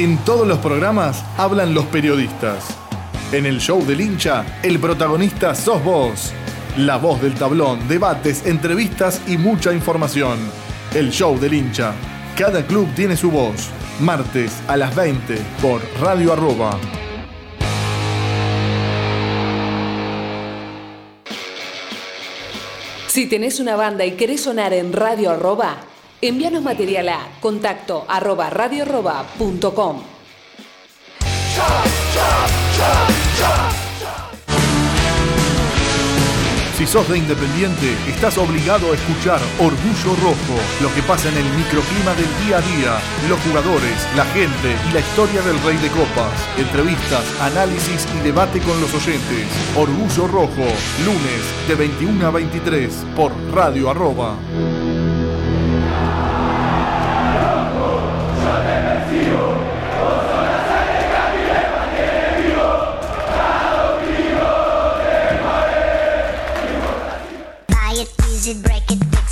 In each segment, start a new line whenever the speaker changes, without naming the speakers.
En todos los programas hablan los periodistas. En el show del hincha, el protagonista sos vos. La voz del tablón, debates, entrevistas y mucha información. El show del hincha. Cada club tiene su voz. Martes a las 20 por Radio Arroba.
Si tenés una banda y querés sonar en Radio Arroba, envíanos material a contacto arroba radioarroba.com.
Si sos de Independiente, estás obligado a escuchar Orgullo Rojo, lo que pasa en el microclima del día a día, los jugadores, la gente y la historia del Rey de Copas. Entrevistas, análisis y debate con los oyentes. Orgullo Rojo, lunes de 21 a 23 por Radio Arroba.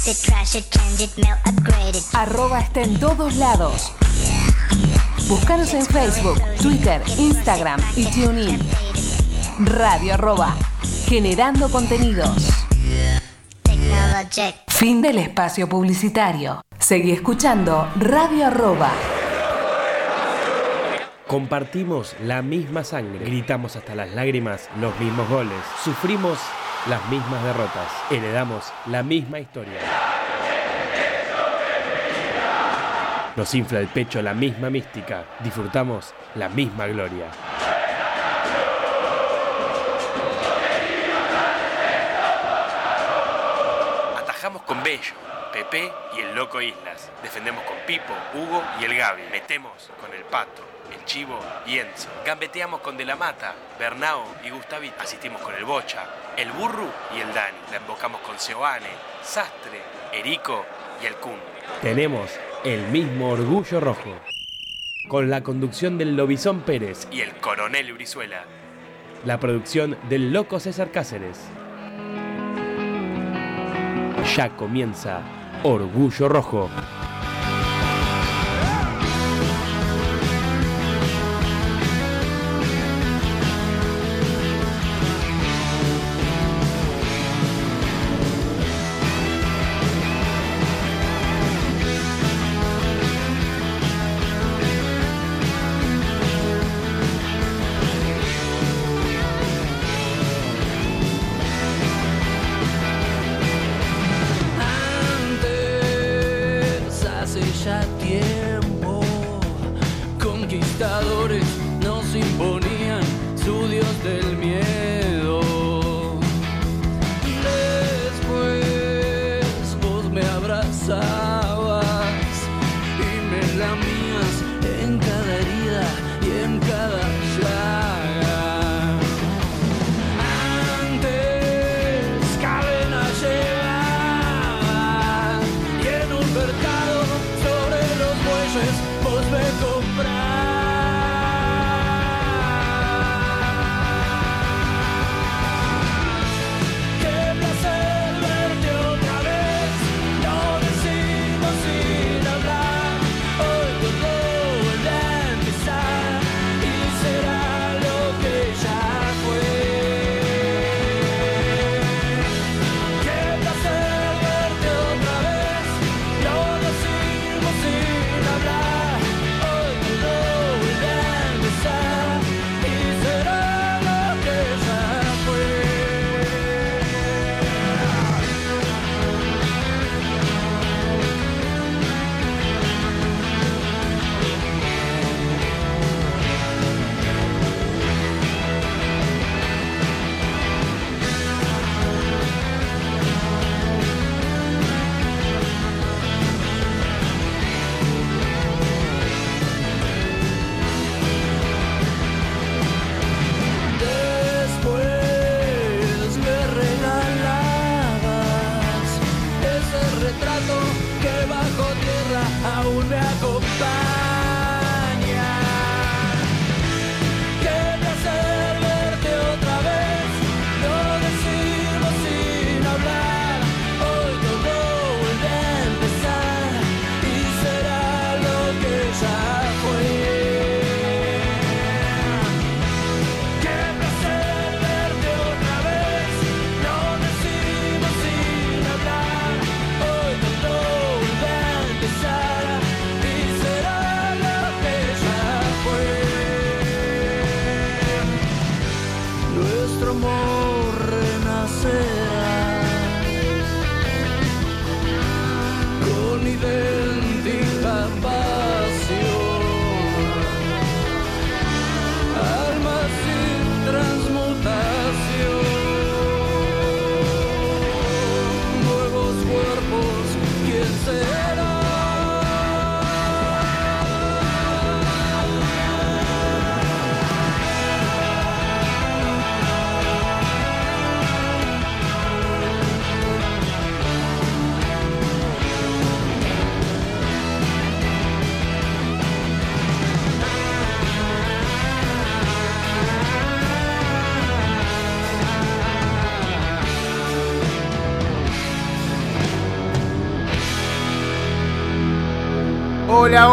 It, fix it, trash it, change it, mail, upgrade it.
Arroba está en todos lados. Búscanos en Facebook, Twitter, Instagram y TuneIn. Radio Arroba. Generando contenidos. Fin del espacio publicitario. Seguí escuchando Radio Arroba.
Compartimos la misma sangre, gritamos hasta las lágrimas los mismos goles, sufrimos las mismas derrotas, heredamos la misma historia. Nos infla el pecho la misma mística, disfrutamos la misma gloria. Atajamos con Bello, Pepe y el Loco Islas. Defendemos con Pipo, Hugo y el Gaby. Metemos con el Pato, el Chivo y Enzo. Gambeteamos con De la Mata, Bernao y Gustavito. Asistimos con el Bocha, el Burru y el Dani. La embocamos con Seoane, Sastre, Erico y el Kun. Tenemos el mismo orgullo rojo. Con la conducción del Lobizón Pérez y el Coronel Brizuela. La producción del Loco César Cáceres. Ya comienza Orgullo Rojo.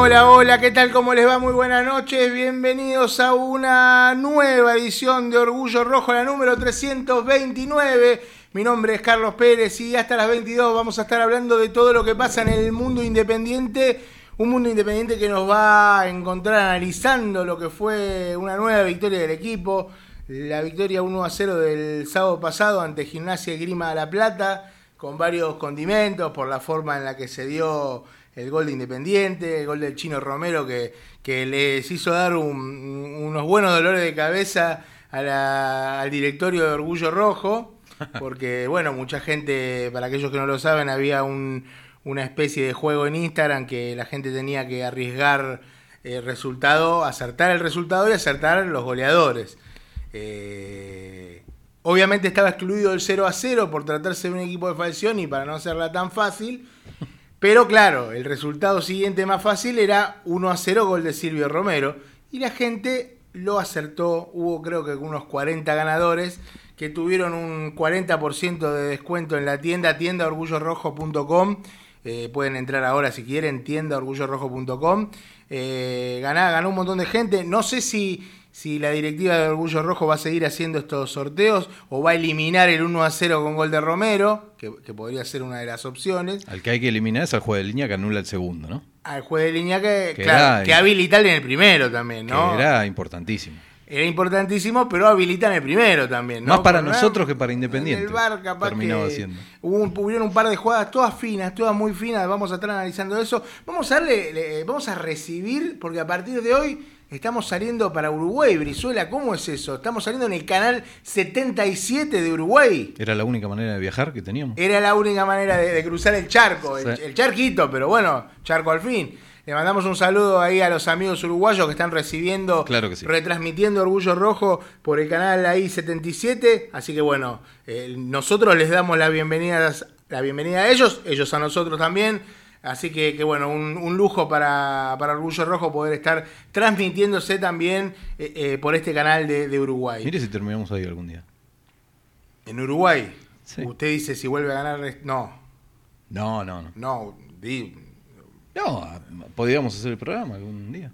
Hola, hola, ¿qué tal? ¿Cómo les va? Muy buenas noches, bienvenidos a una nueva edición de Orgullo Rojo, la número 329. Mi nombre es Carlos Pérez y hasta las 22 vamos a estar hablando de todo lo que pasa en el mundo independiente. Un mundo independiente que nos va a encontrar analizando lo que fue una nueva victoria del equipo. La victoria 1 a 0 del sábado pasado ante Gimnasia y Grima de la Plata, con varios condimentos por la forma en la que se dio el gol de Independiente, el gol del Chino Romero que, que les hizo dar un- unos buenos dolores de cabeza a la- al directorio de Orgullo Rojo, porque bueno, mucha gente, para aquellos que no lo saben, había un- una especie de juego en Instagram que la gente tenía que arriesgar el resultado, acertar el resultado y acertar los goleadores. Eh, obviamente estaba excluido el 0 a 0 por tratarse de un equipo de Falcioni y para no hacerla tan fácil. Pero claro, el resultado siguiente más fácil era 1 a 0 gol de Silvio Romero. Y la gente lo acertó. Hubo creo que unos 40 ganadores que tuvieron un 40% de descuento en la tienda, tiendaorgullorrojo.com. Eh, pueden entrar ahora si quieren, tiendaorgullorrojo.com. Eh, ganó un montón de gente. No sé si, si la directiva de Orgullo Rojo va a seguir haciendo estos sorteos o va a eliminar el 1 a 0 con gol de Romero, que, que podría ser una de las opciones.
Al que hay que eliminar es al juez de línea que anula el segundo, ¿no?
Al juez de línea que,
Que
claro, que habilita en el primero también, ¿no?
Que era importantísimo.
Era importantísimo, pero habilita en el primero también, ¿no?
Más para nosotros que para Independiente.
En el bar capaz
terminaba
que. Hubo un, hubieron un par de jugadas todas finas, todas muy finas, vamos a estar analizando eso. Vamos a darle, le- vamos a recibir, porque a partir de hoy estamos saliendo para Uruguay, Brizuela, ¿cómo es eso? Estamos saliendo en el canal 77 de Uruguay.
Era la única manera de viajar que teníamos.
Era la única manera de, de cruzar el charco, el, charquito, pero bueno, charco al fin. Le mandamos un saludo ahí a los amigos uruguayos que están recibiendo,
Claro que sí.
retransmitiendo Orgullo Rojo por el canal ahí 77. Así que bueno, eh, nosotros les damos la bienvenida, la bienvenida a ellos, ellos a nosotros también. Así que, que bueno, un, un lujo para, para Orgullo Rojo poder estar transmitiéndose también eh, eh, por este canal de, de Uruguay.
Mire si terminamos ahí algún día.
En Uruguay,
Sí.
usted dice si vuelve a ganar, no,
No, no, no.
no, di-
No, podríamos hacer el programa algún día.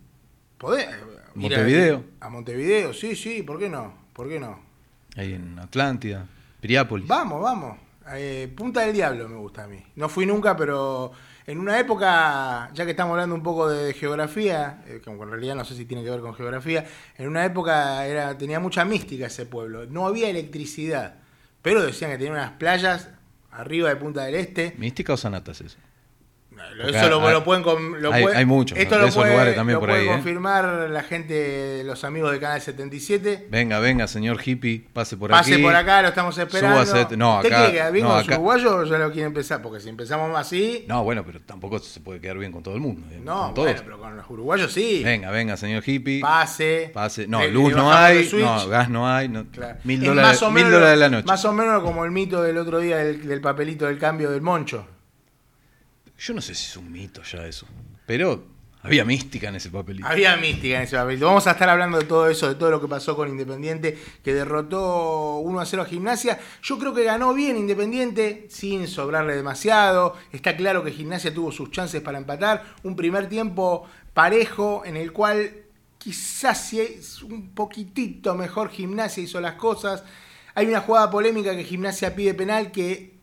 ¿Podés? a-
Montevideo.
A, Montevideo, sí, sí, ¿por qué no? ¿Por qué no?
Ahí en Atlántida, Piriápolis.
Vamos, vamos. Eh, Punta del Diablo me gusta a mí. No fui nunca, pero en una época, ya que estamos hablando un poco de geografía, eh, que en realidad no sé si tiene que ver con geografía, en una época era, tenía mucha mística ese pueblo. No había electricidad, pero decían que tenía unas playas arriba de Punta del Este.
¿Mística o sanata es eso? Porque
Eso lo,
hay-
lo pueden lo
hay-
puede-
hay muchos,
Esto lo
esos
puede,
lugares también
lo
por ahí, ¿eh?
confirmar la gente, los amigos de Canal 77.
Venga, venga, señor hippie, pase por
Pase
aquí.
por acá, lo estamos esperando.
Súbase- no,
¿Usted
acá-
quiere que bien
no,
con
acá-
uruguayos o ya lo quiere empezar? Porque si empezamos así.
No, bueno, pero tampoco se puede quedar bien con todo el mundo. eh,
No, bueno, pero con los uruguayos sí.
Venga, venga, señor hippie.
Pase.
Pase. No,
Le-
luz
le
no hay, no, gas no hay. No,
Claro.
Mil
Es
dólares,
más o
mil
menos
dólares de la noche.
Más o menos como el mito del otro día del, del papelito del cambio del moncho.
Yo no sé si es un mito ya eso. Pero había mística en ese papelito.
Había mística en ese papelito. Vamos a estar hablando de todo eso, de todo lo que pasó con Independiente, que derrotó 1 a 0 a Gimnasia. Yo creo que ganó bien Independiente, sin sobrarle demasiado. Está claro que Gimnasia tuvo sus chances para empatar. Un primer tiempo parejo, en el cual quizás si es un poquitito mejor Gimnasia hizo las cosas. Hay una jugada polémica que Gimnasia pide penal que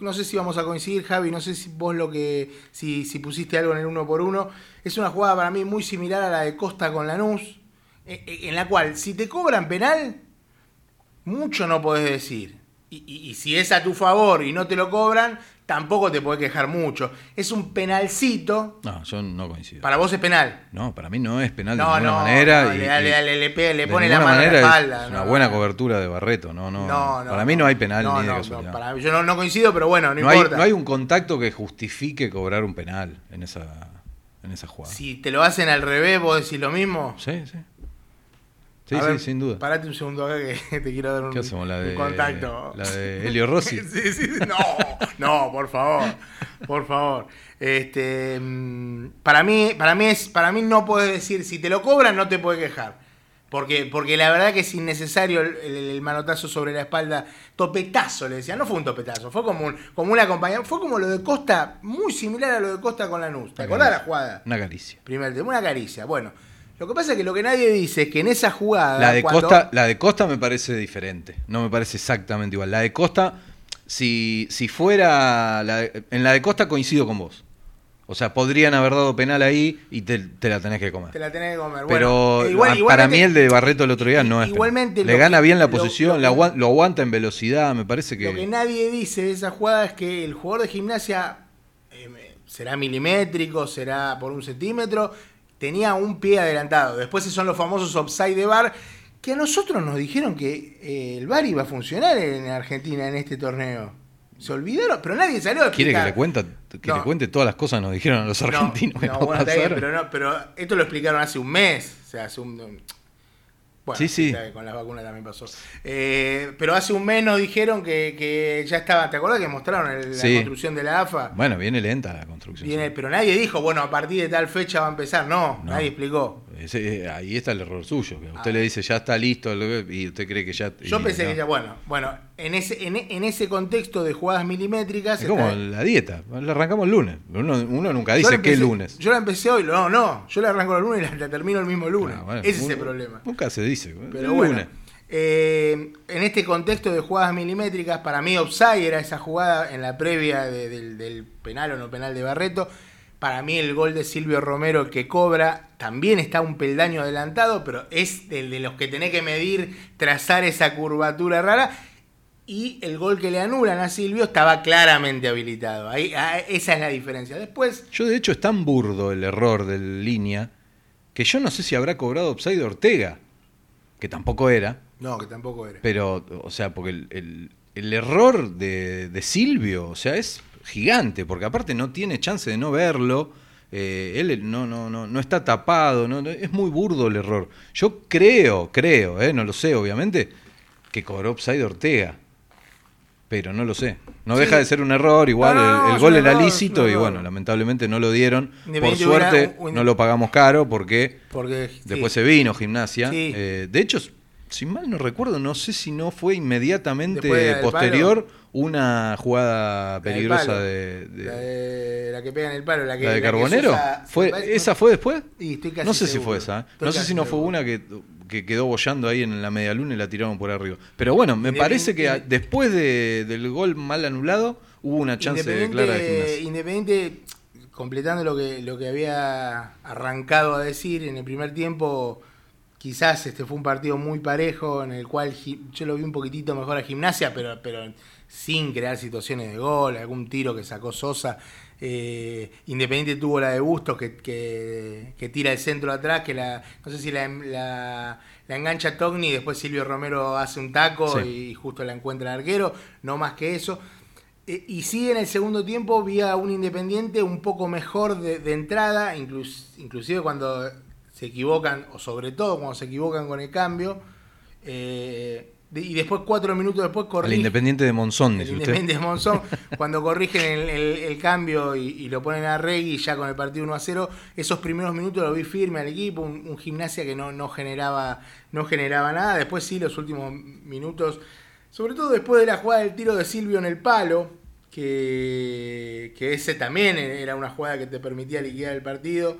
no sé si vamos a coincidir, Javi, no sé si vos lo que, si, si pusiste algo en el uno por uno. Es una jugada para mí muy similar a la de Costa con Lanús, eh, eh, en la cual si te cobran penal, mucho no podés decir. Y- y si es a tu favor y no te lo cobran, tampoco te podés quejar mucho. Es un penalcito.
No, yo no coincido.
Para vos es penal.
No, para mí no es penal
No,
de ninguna
no,
manera.
no,
y-
le,
y
le- pega- pone la mano en la
es
espalda.
una buena cobertura de Barreto. No, no, para mí no hay penal ni de
no,
casualidad.
no, para yo no, no coincido, pero bueno, no,
no, hay,
importa.
no hay un contacto que justifique cobrar un penal en esa, en esa jugada.
Si te lo hacen al revés, vos decís lo mismo.
Sí, sí. Sí,
A
sí,
ver,
sin duda.
Parate un segundo acá que te quiero dar un,
¿Qué hacemos? La
un
de,
contacto.
La de Helio Rossi.
Sí, sí, sí. No, no, por favor. Por favor. Este, mm, para mí, para mí es, para mí no puedes decir, si te lo cobran no te puedes quejar. Porque, porque la verdad que es innecesario el, el- el manotazo sobre la espalda. Topetazo, le decía. No fue un topetazo, fue como, un, como una acompañamiento. Fue como lo de Costa, muy similar a lo de Costa con Lanús. ¿Te acordás de la jugada?
Una caricia.
Primer tema, una caricia. Bueno, lo que pasa es que lo que nadie dice es que en esa jugada.
La de,
cuando-
Costa, la de Costa me parece diferente. No me parece exactamente igual. La de Costa, si, si fuera. la de- en la de Costa coincido con vos. O sea, podrían haber dado penal ahí y te, te la tenés que comer.
Te la tenés que comer.
Pero
Bueno, igual-
para mí el de Barreto el otro día no es.
Igualmente
Le gana
que-
bien la posición,
lo
aguanta en velocidad, me parece que.
Lo que nadie dice de esa jugada es que el jugador de gimnasia eh, será milimétrico, será por un centímetro, tenía un pie adelantado. Después son los famosos offside de VAR, que a nosotros nos dijeron que eh, el VAR iba a funcionar en Argentina en este torneo. Se olvidaron, pero nadie salió a
¿Quiere que
explicar.
le, cuenta, que
No.
le cuente todas las cosas que nos dijeron a los
No,
argentinos
no,
no
bueno, está bien, pero, no, pero esto lo explicaron hace un mes. O sea, hace un. Bueno,
Sí, sí.
Con las vacunas también pasó. Eh, pero hace un mes nos dijeron que, que ya estaba. ¿Te acuerdas que mostraron el- la construcción de la AFA?
Bueno, viene lenta la construcción.
Viene- pero nadie dijo, bueno, a partir de tal fecha va a empezar. No,
No.
nadie explicó.
Ese- ahí está el error suyo. que usted
Ah.
le dice ya está listo y usted cree que ya.
Yo pensé
no.
que ya, bueno, bueno, en ese, en, en ese contexto de jugadas milimétricas.
Es como la dieta. La arrancamos el lunes. Uno, uno nunca dice qué lunes.
Yo la empecé hoy, no, no, yo la arranco el lunes y la, la termino el mismo lunes.
Ah, bueno,
ese es el problema.
Nunca se dice.
Pero
el
bueno,
lunes.
eh, en este contexto de jugadas milimétricas, para mí offside era esa jugada en la previa de- del, del penal o no penal de Barreto. Para mí el gol de Silvio Romero que cobra también está un peldaño adelantado, pero es el de los que tenés que medir, trazar esa curvatura rara. Y el gol que le anulan a Silvio estaba claramente habilitado. Ahí, ah, esa es la diferencia. Después,
Yo, de hecho, es tan burdo el error del línea que yo no sé si habrá cobrado upside Ortega, que tampoco era.
no, que tampoco era.
Pero, o sea, porque el, el- el error de, de Silvio, o sea, es gigante, porque aparte no tiene chance de no verlo. eh, él no, no, no, no está tapado, no, no- es muy burdo el error. Yo creo, creo, eh, no lo sé, obviamente, que cobró upside Ortega. Pero no lo sé. No
Sí.
deja de ser un error, igual
No,
el, el gol era
error,
lícito y bueno, lamentablemente no lo dieron. Por suerte
un- un-
no lo pagamos caro porque
Porque
Después
sí.
se vino gimnasia.
Sí.
Eh, de hecho, si mal no recuerdo, no sé si no fue inmediatamente posterior una jugada peligrosa de, de-
La, de- la que pega en el palo, la que
la de
la
Carbonero.
se usa-
¿Fue,
parece-
¿Esa fue después?
Y estoy casi
No sé si fue esa. ¿eh? No sé si no fue
seguro.
una que, que quedó bollando ahí en la media luna y la tiraron por arriba. Pero bueno, me parece que después de- del gol mal anulado hubo una chance clara de gimnasia.
Independiente, completando lo que, lo que había arrancado a decir en el primer tiempo, quizás este fue un partido muy parejo en el cual yo lo vi un poquitito mejor a gimnasia, pero, pero sin crear situaciones de gol, algún tiro que sacó Sosa. Eh, Independiente tuvo la de Bustos que, que, que tira el centro atrás, que la, no sé si la, la, la engancha Togni y después Silvio Romero hace un taco
Sí.
y justo la encuentra el arquero, no más que eso. Eh, y sí, en el segundo tiempo vi a un Independiente un poco mejor de, de entrada, inclus- inclusive cuando se equivocan, o sobre todo cuando se equivocan con el cambio. eh, y después, cuatro minutos después, corrigen.
Independiente de Monzón,
El
dice usted.
Independiente de Monzón, cuando corrigen el, el- el cambio y, y lo ponen a Regui ya con el partido 1 a 0, esos primeros minutos lo vi firme al equipo, un, un gimnasia que no, no, generaba, no generaba nada. Después sí, los últimos minutos, sobre todo después de la jugada del tiro de Silvio en el palo, que, que ese también era una jugada que te permitía liquidar el partido.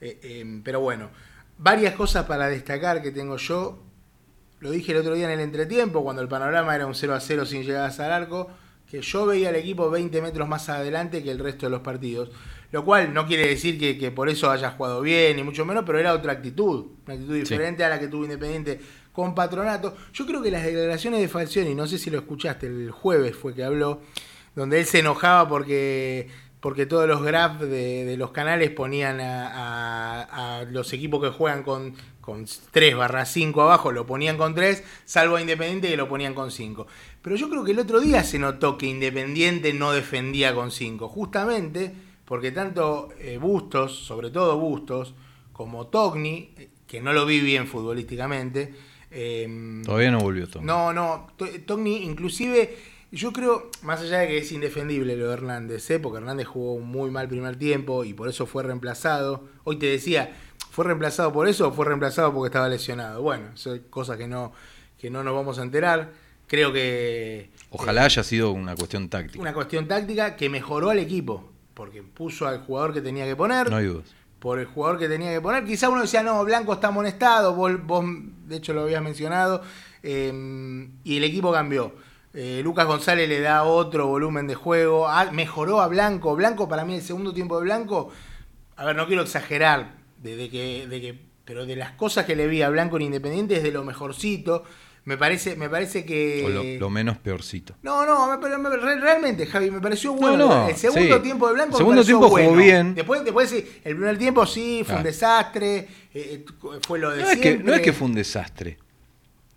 Eh, eh, pero bueno, varias cosas para destacar que tengo yo. Lo dije el otro día en el entretiempo, cuando el panorama era un 0 a 0 sin llegadas al arco, que yo veía al equipo 20 metros más adelante que el resto de los partidos. Lo cual no quiere decir que, que por eso haya jugado bien, ni mucho menos, pero era otra actitud. Una actitud diferente a la que tuvo Independiente con Patronato. Yo creo que las declaraciones de Falcioni, no sé si lo escuchaste, el jueves fue que habló, donde él se enojaba porque porque todos los graphs de, de los canales ponían a, a- a los equipos que juegan con, con 3 barra 5 abajo, lo ponían con 3, salvo a Independiente que lo ponían con 5. Pero yo creo que el otro día se notó que Independiente no defendía con 5, justamente porque tanto eh, Bustos, sobre todo Bustos, como Togni, eh, que no lo vi bien futbolísticamente, eh,
Todavía no volvió Tom.
no, no, To- Togni inclusive, yo creo, más allá de que es indefendible lo de Hernández, ¿eh? porque Hernández jugó un muy mal primer tiempo y por eso fue reemplazado. Hoy te decía, ¿Fue reemplazado por eso o fue reemplazado porque estaba lesionado? Bueno, son cosas que no, que no nos vamos a enterar. Creo que
Ojalá haya sido una cuestión táctica.
una cuestión táctica que mejoró al equipo, porque puso al jugador que tenía que poner,
No hay dudas.
por el jugador que tenía que poner. Quizá uno decía, no, Blanco está amonestado, vos, vos, de hecho lo habías mencionado, eh, y el equipo cambió. Eh, Lucas González le da otro volumen de juego, ah, mejoró a Blanco. Blanco, para mí, el segundo tiempo de Blanco, a ver, no quiero exagerar, de, de que, de que, pero de las cosas que le vi a Blanco en Independiente es de lo mejorcito. Me parece, me parece que.
O lo, lo menos peorcito.
No, no, me- me- re- realmente, Javi, me pareció bueno.
no,
el segundo
sí.
tiempo de Blanco
El segundo
me
tiempo jugó bien.
Después, después sí, el primer tiempo sí, fue un
Ah.
desastre, eh, eh, fue lo de
No es, que, no es que fue un desastre.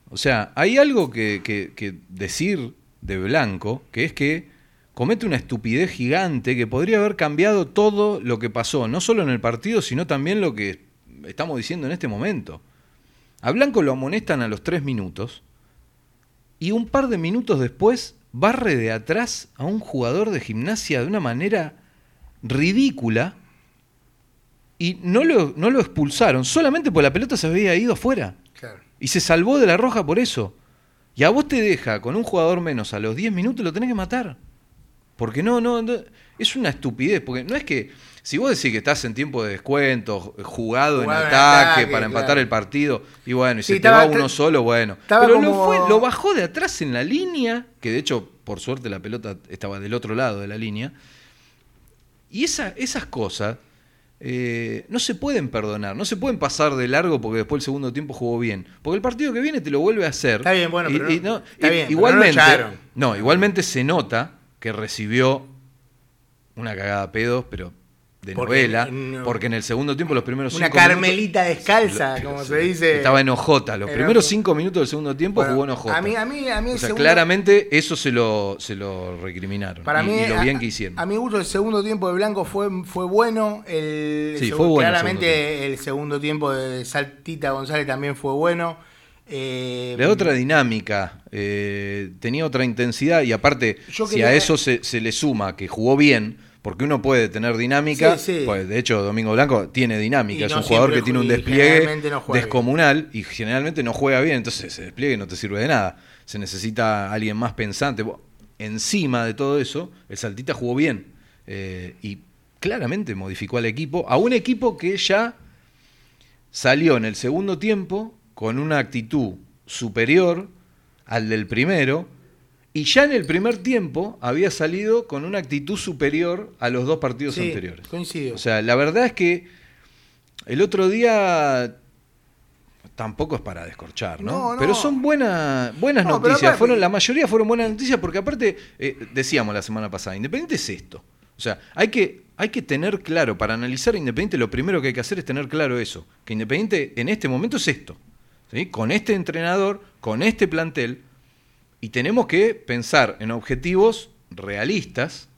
O sea, hay algo que, decir de Blanco, que es que comete una estupidez gigante que podría haber cambiado todo lo que pasó, no solo en el partido, sino también lo que estamos diciendo en este momento. A Blanco lo amonestan a los tres minutos y un par de minutos después barre de atrás a un jugador de gimnasia de una manera ridícula y no lo, no lo expulsaron solamente porque la pelota se había ido afuera.
Claro.
Y se salvó de la roja por eso. Y a vos te deja con un jugador menos a los 10 minutos, lo tenés que matar. Porque no, no, no, es una estupidez. Porque no es que, si vos decís que estás en tiempo de descuento, jugado, en
Jugado en
ataque,
ataque,
para empatar
claro.
el partido, y bueno, y
Sí,
se te va uno solo, bueno. Pero lo,
como-
fue, lo bajó de atrás en la línea, que de hecho, por suerte, la pelota estaba del otro lado de la línea. Y esa- esas cosas eh, no se pueden perdonar, no se pueden pasar de largo porque después el segundo tiempo jugó bien. Porque el partido que viene te lo vuelve a hacer.
Está bien, bueno, pero no-
y no-
está
y-
bien, pero no lo
igualmente, no, igualmente se nota que recibió una cagada a pedos, pero de
Porque
novela,
no-
porque en el segundo tiempo, los primeros
Una
cinco minutos-
carmelita descalza, como se dice.
Estaba en ojota. Los primeros cinco minutos del segundo tiempo
Bueno,
jugó en ojota.
A mí, a mí, a mí el
o sea,
segundo-
claramente eso se lo, se lo recriminaron.
Para
y,
mí,
y lo
a-
bien que hicieron.
A mi gusto, el segundo tiempo de Blanco fue, fue bueno. El,
Sí,
el
fue bueno el
Claramente
segundo
el segundo tiempo de Saltita González también fue bueno. Eh,
Le da otra dinámica, eh, tenía otra intensidad y aparte, si
quería-
a eso se, se le suma que jugó bien, porque uno puede tener dinámica,
Sí, sí.
pues de hecho Domingo Blanco tiene dinámica,
Y
es
no
un jugador que tiene un despliegue
no
descomunal y generalmente no juega bien, entonces ese despliegue no te sirve de nada. Se necesita alguien más pensante. Encima de todo eso, el Saltita jugó bien eh, y claramente modificó al equipo, a un equipo que ya salió en el segundo tiempo con una actitud superior al del primero y ya en el primer tiempo había salido con una actitud superior a los dos partidos
Sí,
anteriores.
coincido.
O sea, la verdad es que el otro día tampoco es para descorchar, ¿no?
No, no.
Pero son buenas buenas
No,
noticias.
aparte-
Fueron, la mayoría fueron buenas noticias porque aparte, eh, decíamos la semana pasada, Independiente es esto. O sea, hay que, hay que tener claro, para analizar a Independiente lo primero que hay que hacer es tener claro eso, que Independiente en este momento es esto. ¿sí? Con este entrenador, con este plantel, y tenemos que pensar en objetivos realistas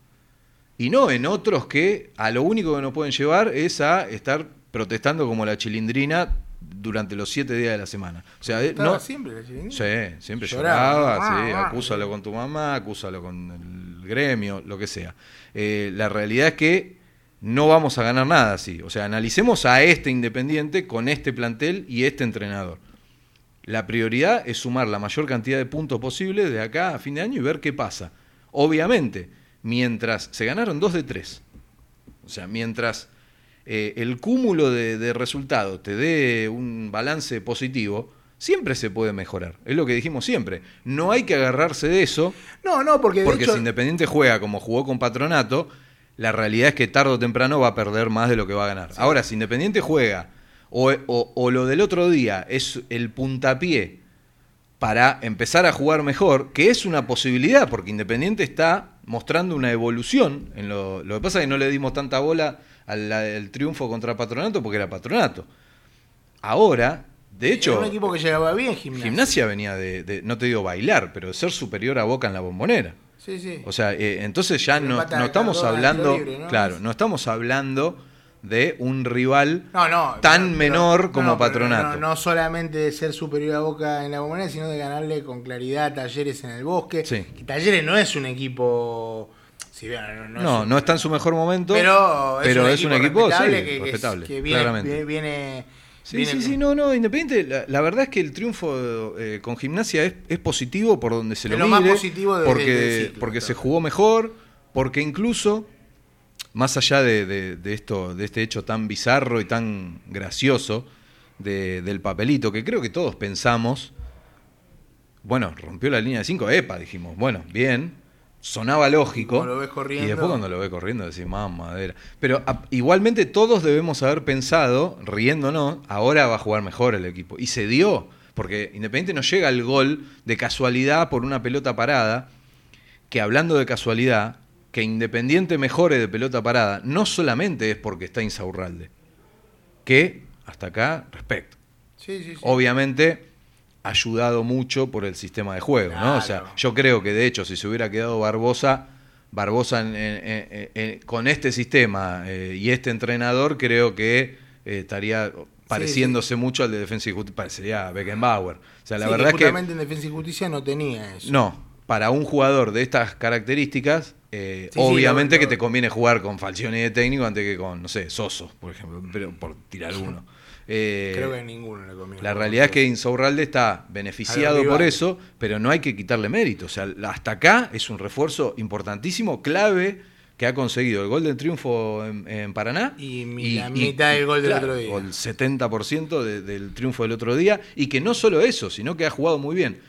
y no en otros que a lo único que nos pueden llevar es a estar protestando como la chilindrina durante los siete días de la semana. O sea, eh, no,
siempre la chiringuita.
Sí, siempre
Lloraba.
lloraba, sí, acúsalo con tu mamá, acúsalo con el gremio, lo que sea. Eh, la realidad es que no vamos a ganar nada así. O sea, analicemos a este Independiente con este plantel y este entrenador. La prioridad es sumar la mayor cantidad de puntos posible de acá a fin de año y ver qué pasa. Obviamente, mientras se ganaron dos de tres, o sea, mientras eh, el cúmulo de, de resultados te dé un balance positivo, siempre se puede mejorar. Es lo que dijimos siempre. No hay que agarrarse de eso,
No, no, porque
porque
hecho.
si Independiente juega como jugó con Patronato, la realidad es que tarde o temprano va a perder más de lo que va a ganar. Ahora, si Independiente juega, o, o- o lo del otro día es el puntapié para empezar a jugar mejor, que es una posibilidad, porque Independiente está mostrando una evolución. En lo, lo que pasa es que no le dimos tanta bola al, al triunfo contra Patronato porque era Patronato. Ahora, de hecho,
era un equipo que llegaba bien, gimnasia.
Gimnasia venía de, de- no te digo bailar, pero de ser superior a Boca en la bombonera.
Sí, sí.
O sea, eh, entonces ya no, no estamos hablando,
tiro libre, ¿no?
claro, no estamos hablando de un rival
No, no,
tan
pero-
menor
pero-
como
no,
Patronato.
No, solamente de ser superior a Boca en la bombonera, sino de ganarle con claridad a Talleres en el bosque.
Sí.
Que Talleres no es un equipo. Sí, bueno, no, es-
está en su mejor momento,
Pero,
pero es un equipo,
respetable
sí,
que, que-
respetable,
que viene,
claramente.
viene-
Sí, sí, sí, no, no, Independiente, la, la verdad es que el triunfo eh, con gimnasia es, es positivo por donde se
Es
lo
lo más positivo de-
porque,
ciclo,
porque se jugó mejor, porque incluso, más allá de, de- de esto, de este hecho tan bizarro y tan gracioso de- del papelito, que creo que todos pensamos, bueno, rompió la línea de 5, epa, dijimos, bueno, bien, sonaba lógico.
Lo ves corriendo.
Y después cuando lo ve corriendo decís, madera. Pero a- igualmente todos debemos haber pensado, riéndonos, ahora va a jugar mejor el equipo. Y se dio, porque Independiente no llega al gol de casualidad por una pelota parada, que hablando de casualidad, que Independiente mejore de pelota parada, no solamente es porque está Insaurralde, que hasta acá, respecto.
Sí, sí, sí.
Obviamente ayudado mucho por el sistema de juego, ¿no? O sea, yo creo que de hecho si se hubiera quedado Barbosa, Barbosa en- en- en- en- con este sistema eh, y este entrenador creo que eh, estaría pareciéndose mucho al de Defensa y Justicia, parecería a Beckenbauer. O sea, la
Sí,
verdad es que
en Defensa y Justicia no tenía eso.
no, para un jugador de estas características, eh,
Sí, sí,
obviamente
lo-
que te conviene jugar con Falcioni de técnico antes que con, no sé, Soso, por ejemplo, pero por tirar uno. Eh,
Creo que ninguno le conviene.
la realidad es que Insaurralde está beneficiado por eso, pero no hay que quitarle mérito. O sea, hasta acá es un refuerzo importantísimo, clave, que ha conseguido el gol del triunfo en, en Paraná.
Y mi- la mitad del gol del otro día.
O el 70% de- del triunfo del otro día. Y que no solo eso, sino que ha jugado muy bien.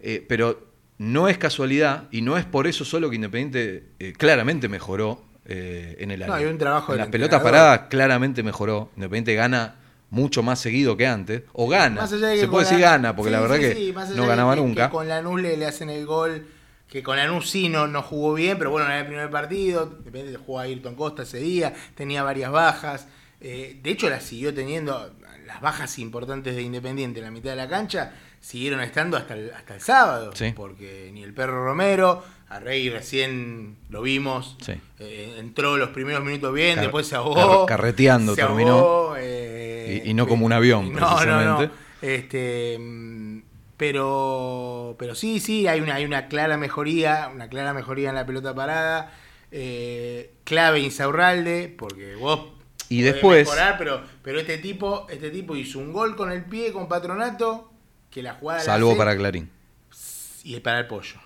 Eh, pero no es casualidad y no es por eso solo que Independiente eh, claramente mejoró eh, en el
No,
área.
hay un trabajo
En las pelotas paradas claramente mejoró. Independiente gana mucho más seguido que antes. O gana.
Más allá de que
Se puede decir gana, porque
Sí,
la verdad
sí,
que
sí, más allá
no ganaba
que-
nunca.
que con Lanús le, le hacen el gol, que con Lanús sí no, no jugó bien, pero bueno, en el primer partido, depende de jugó a Ayrton Costa ese día, tenía varias bajas. eh, de hecho, las siguió teniendo, las bajas importantes de Independiente en la mitad de la cancha, siguieron estando hasta el, hasta el sábado,
Sí.
porque ni el perro Romero, a Rey recién lo vimos,
Sí.
eh, entró los primeros minutos bien,
Car-
después se ahogó.
car- carreteando
se
terminó.
ahogó, eh,
Y- y no como un avión,
no, no, no.
precisamente.
Este, pero, pero sí, sí, hay una, hay una clara mejoría, una clara mejoría en la pelota parada. Eh, clave Insaurralde, porque vos
Y después-
mejorar, pero, pero este tipo, este tipo hizo un gol con el pie con Patronato, que la jugada la
Salvo para Clarín.
y para el pollo.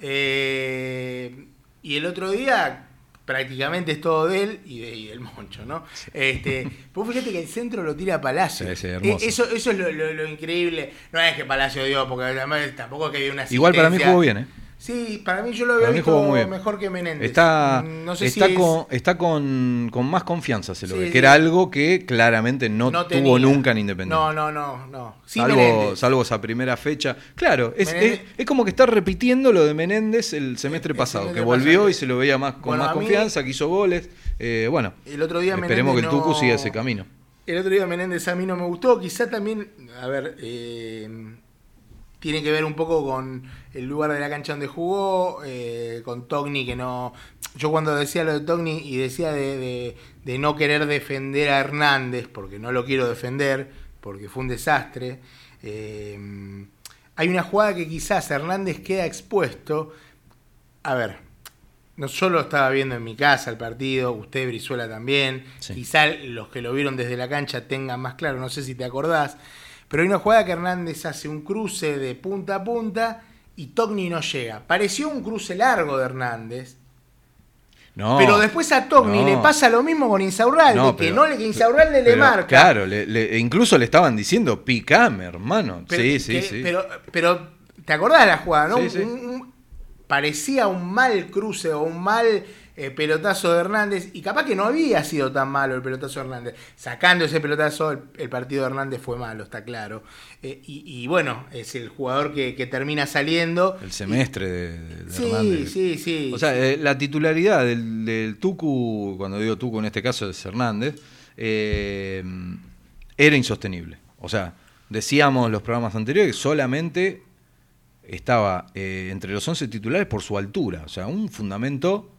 Eh, y el otro día prácticamente es todo de él y, de, y del Moncho, ¿no? Este, vos fíjate que el centro lo tira Palacio.
Sí, sí, hermoso.
Eh, eso, eso es lo, lo- lo increíble. No es que Palacio dio, porque además tampoco es que dio una
Igual para mí jugó bien, ¿eh?
Sí, para mí yo lo
mí
visto
muy
mejor que Menéndez.
Está,
Mm, no sé
está,
si es-
con, está con, con más confianza, se lo
Sí,
ve.
sí.
Que era algo que claramente no,
no
tuvo nunca en Independiente.
No, no, no, no. Sí,
salvo,
Menéndez.
salvo esa primera fecha. Claro, es, es, es como que está repitiendo lo de Menéndez el semestre
El
pasado,
semestre
que volvió
pasado.
y se lo veía más con
Bueno,
más
a mí-
confianza, que hizo goles. Eh, bueno,
El otro día
esperemos que el Tucu
no-
siga ese camino.
El otro día Menéndez a mí no me gustó, quizá también, a ver, eh, tiene que ver un poco con el lugar de la cancha donde jugó, eh, con Togni que no... Yo cuando decía lo de Togni y decía de, de- de no querer defender a Hernández, porque no lo quiero defender, porque fue un desastre, eh, hay una jugada que quizás Hernández queda expuesto. A ver, no solo estaba viendo en mi casa el partido, usted Brizuela también,
Sí.
quizá los que lo vieron desde la cancha tengan más claro, no sé si te acordás, pero hay una jugada que Hernández hace un cruce de punta a punta y Togni no llega. Pareció un cruce largo de Hernández,
No,
pero después a Togni
no.
le pasa lo mismo con Insaurralde,
No,
que no le que Insaurralde le marca.
Claro, le- le- incluso le estaban diciendo picame, hermano.
Pero,
sí, sí,
que-
sí.
Pero, pero, ¿te acordás de la jugada, no?
Sí, sí.
Un- un- parecía un mal cruce o un mal eh, pelotazo de Hernández y capaz que no había sido tan malo el pelotazo de Hernández. Sacando ese pelotazo, el, el partido de Hernández fue malo, está claro. Eh, y, y bueno, es el jugador que, que termina saliendo.
el semestre de, de
Sí,
Hernández.
sí, sí.
O sea, eh, la titularidad del, del Tucu, cuando digo Tucu en este caso es Hernández, era insostenible. O sea, decíamos en los programas anteriores que solamente estaba eh, entre los 11 titulares por su altura. O sea, un fundamento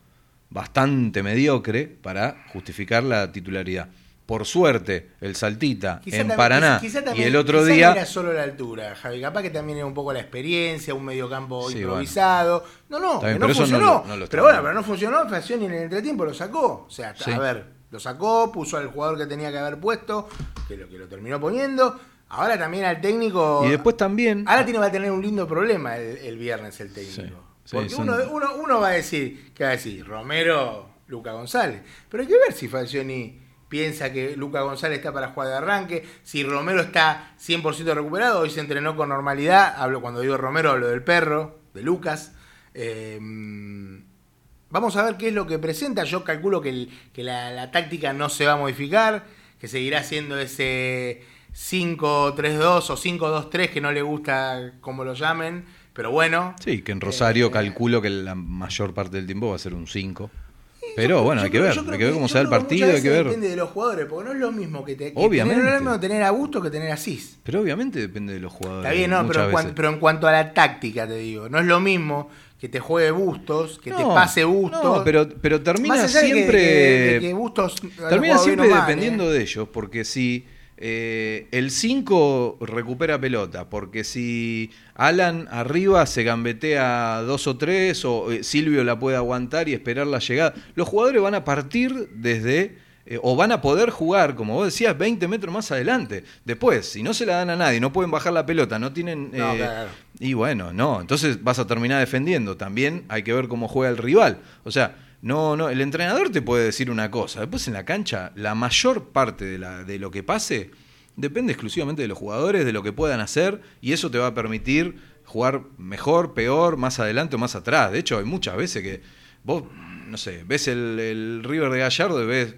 bastante mediocre para justificar la titularidad. por suerte, el Saltita
Quizá
en
también-
Paraná
quizá
y
también-
el otro día...
No era solo la altura, Javi. Capaz que también era un poco la experiencia, un mediocampo
Sí,
improvisado. No, no, que no funcionó.
no
pero bueno, pero no funcionó. Facioni en el entretiempo lo sacó. O sea,
Sí.
a ver, lo sacó, puso al jugador que tenía que haber puesto, que lo que lo terminó poniendo. Ahora también al técnico.
Y después también...
Ahora tiene, va a tener un lindo problema el, el viernes el técnico.
Sí, sí,
Porque
son-
uno, uno, uno va a decir, ¿qué va a decir? Romero, Luca González. Pero hay que ver si Falcioni piensa que Luca González está para jugar de arranque, si Romero está 100% recuperado, hoy se entrenó con normalidad, hablo cuando digo Romero hablo del perro, de Lucas. Eh, vamos a ver qué es lo que presenta, yo calculo que, el- que la, la táctica no se va a modificar, que seguirá siendo ese 5-3-2 o 5-2-3 que no le gusta como lo llamen, pero bueno.
Sí, que en Rosario
Eh,
calculo que la mayor parte del tiempo va a ser un 5. Pero bueno, hay que ver, hay que ver cómo se da el partido, hay que ver.
Depende de los jugadores, porque no es lo mismo que, te, que
Obviamente.
tener, no a Gusto que tener a Cis.
Pero obviamente depende de los jugadores.
Está bien, no, pero en, cuan-
veces.
pero en cuanto a la táctica, te digo, no es lo mismo que te juegue Bustos, que te pase Bustos.
No, pero, pero termina
de que-
siempre.
de que Bustos
termina siempre dependiendo
¿eh?
de ellos, porque si eh, el 5 recupera pelota, porque si Alan arriba se gambetea dos o tres, o eh, Silvio la puede aguantar y esperar la llegada, los jugadores van a partir desde. eh, o van a poder jugar, como vos decías, 20 metros más adelante. Después, si no se la dan a nadie, no pueden bajar la pelota, no tienen.
No,
eh,
claro.
y bueno, no, entonces vas a terminar defendiendo. También hay que ver cómo juega el rival. O sea, no, no, el entrenador te puede decir una cosa. Después en la cancha, la mayor parte de, la, de lo que pase depende exclusivamente de los jugadores, de lo que puedan hacer, y eso te va a permitir jugar mejor, peor, más adelante o más atrás. De hecho, hay muchas veces que vos, no sé, ves el, River de Gallardo y ves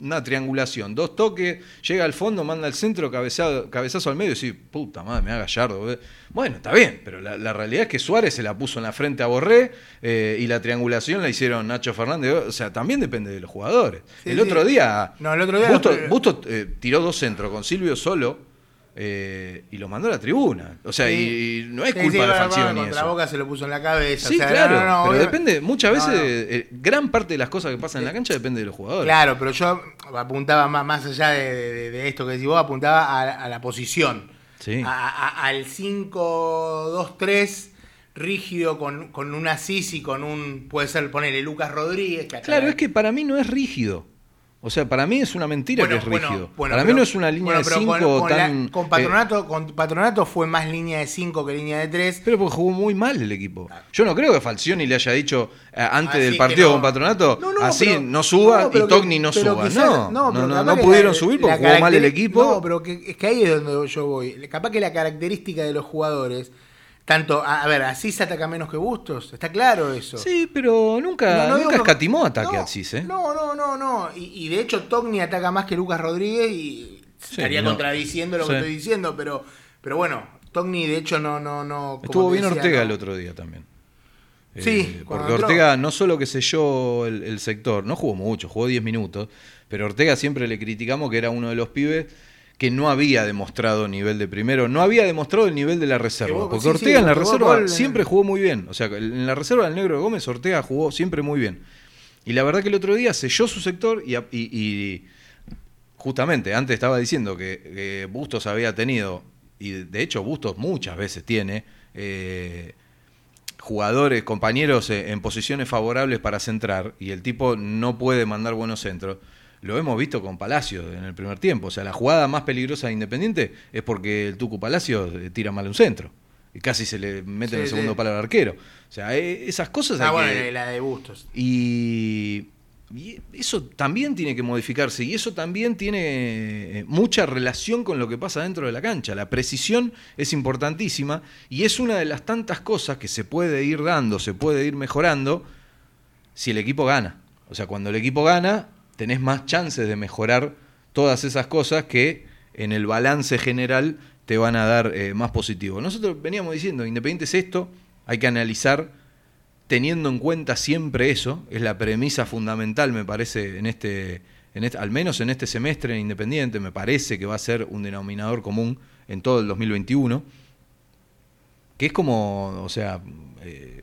una triangulación, dos toques, llega al fondo, manda al centro, cabezazo al medio y decís, puta madre, me da Gallardo. eh". Bueno, está bien, pero la, la realidad es que Suárez se la puso en la frente a Borré eh, y la triangulación la hicieron Nacho Fernández. O sea, también depende de los jugadores.
Sí,
el
sí.
otro día,
No, el otro día
Busto, eh, tiró dos centros con Silvio solo eh, y los mandó a la tribuna. O sea, y, y no es culpa de
bueno,
Falcioni
Contra
eso.
Boca se lo puso en la cabeza.
Sí,
o sea,
claro,
no, no, no,
pero
obvio-
depende, muchas veces, eh, gran parte de las cosas que pasan en la cancha depende de los jugadores.
Claro, pero yo apuntaba más, más allá de, de- de esto que decís vos, apuntaba a, a la posición.
Sí.
A- a- al 5-2-3 rígido con, con un Asís y con un, puede ser, ponerle Lucas Rodríguez. Que
Claro, es que para mí no es rígido. O sea, para mí es una mentira
Bueno,
que es rígido.
bueno,
para
pero-
mí no es una línea de
pero
5
con, la-
tan.
con
eh,
patronato, con Patronato fue más línea de 5 que línea de 3.
pero porque jugó muy mal el equipo. Yo no creo que Falcioni le haya dicho eh, antes
Así
del partido
no.
con Patronato,
No, no,
así
pero-
no suba y Togni no suba.
quizás-
no, no, no, no pudieron
la-
subir porque jugó mal el equipo.
No, pero que, es que ahí es donde yo voy. Capaz que la característica de los jugadores, tanto, a, a ver, así se ataca menos que Bustos, está claro eso.
Sí, pero nunca,
No, no
nunca escatimó ataque
no,
a Cis, ¿eh?
No, no, no, no. Y, y de hecho Togni ataca más que Lucas Rodríguez y
Sí,
estaría contradiciendo lo
Sí.
que estoy diciendo, pero, pero bueno, Togni de hecho no, no, no.
Estuvo bien
decía,
Ortega el otro día también. Eh,
Sí, cuando
porque
entró.
Ortega no solo que selló el, el sector, no jugó mucho, jugó 10 minutos, pero Ortega siempre le criticamos que era uno de los pibes que no había demostrado nivel de primero, no había demostrado el nivel de la reserva.
vos-
Porque
sí,
Ortega
sí,
en la reserva
gol-
siempre jugó muy bien. O sea, en la reserva del Negro de Gómez, Ortega jugó siempre muy bien. Y la verdad que el otro día selló su sector y, y- y justamente antes estaba diciendo que Bustos había tenido, y de hecho Bustos muchas veces tiene, eh, jugadores, compañeros eh, en posiciones favorables para centrar y el tipo no puede mandar buenos centros. Lo hemos visto con Palacio en el primer tiempo. O sea, la jugada más peligrosa de Independiente es porque el Tucu Palacio eh, tira mal un centro. Y casi se le mete en el segundo
sí.
palo al arquero. O sea, eh, esas cosas
Ah, bueno,
que-
la de Bustos.
y, y eso también tiene que modificarse y eso también tiene eh, mucha relación con lo que pasa dentro de la cancha. La precisión es importantísima y es una de las tantas cosas que se puede ir dando, se puede ir mejorando si el equipo gana. O sea, cuando el equipo gana, tenés más chances de mejorar todas esas cosas que en el balance general te van a dar eh, más positivo. Nosotros veníamos diciendo, Independiente es esto, hay que analizar teniendo en cuenta siempre eso, es la premisa fundamental, me parece, en este, en este, al menos en este semestre en Independiente, me parece que va a ser un denominador común en todo el 2021, que es como, o sea, eh,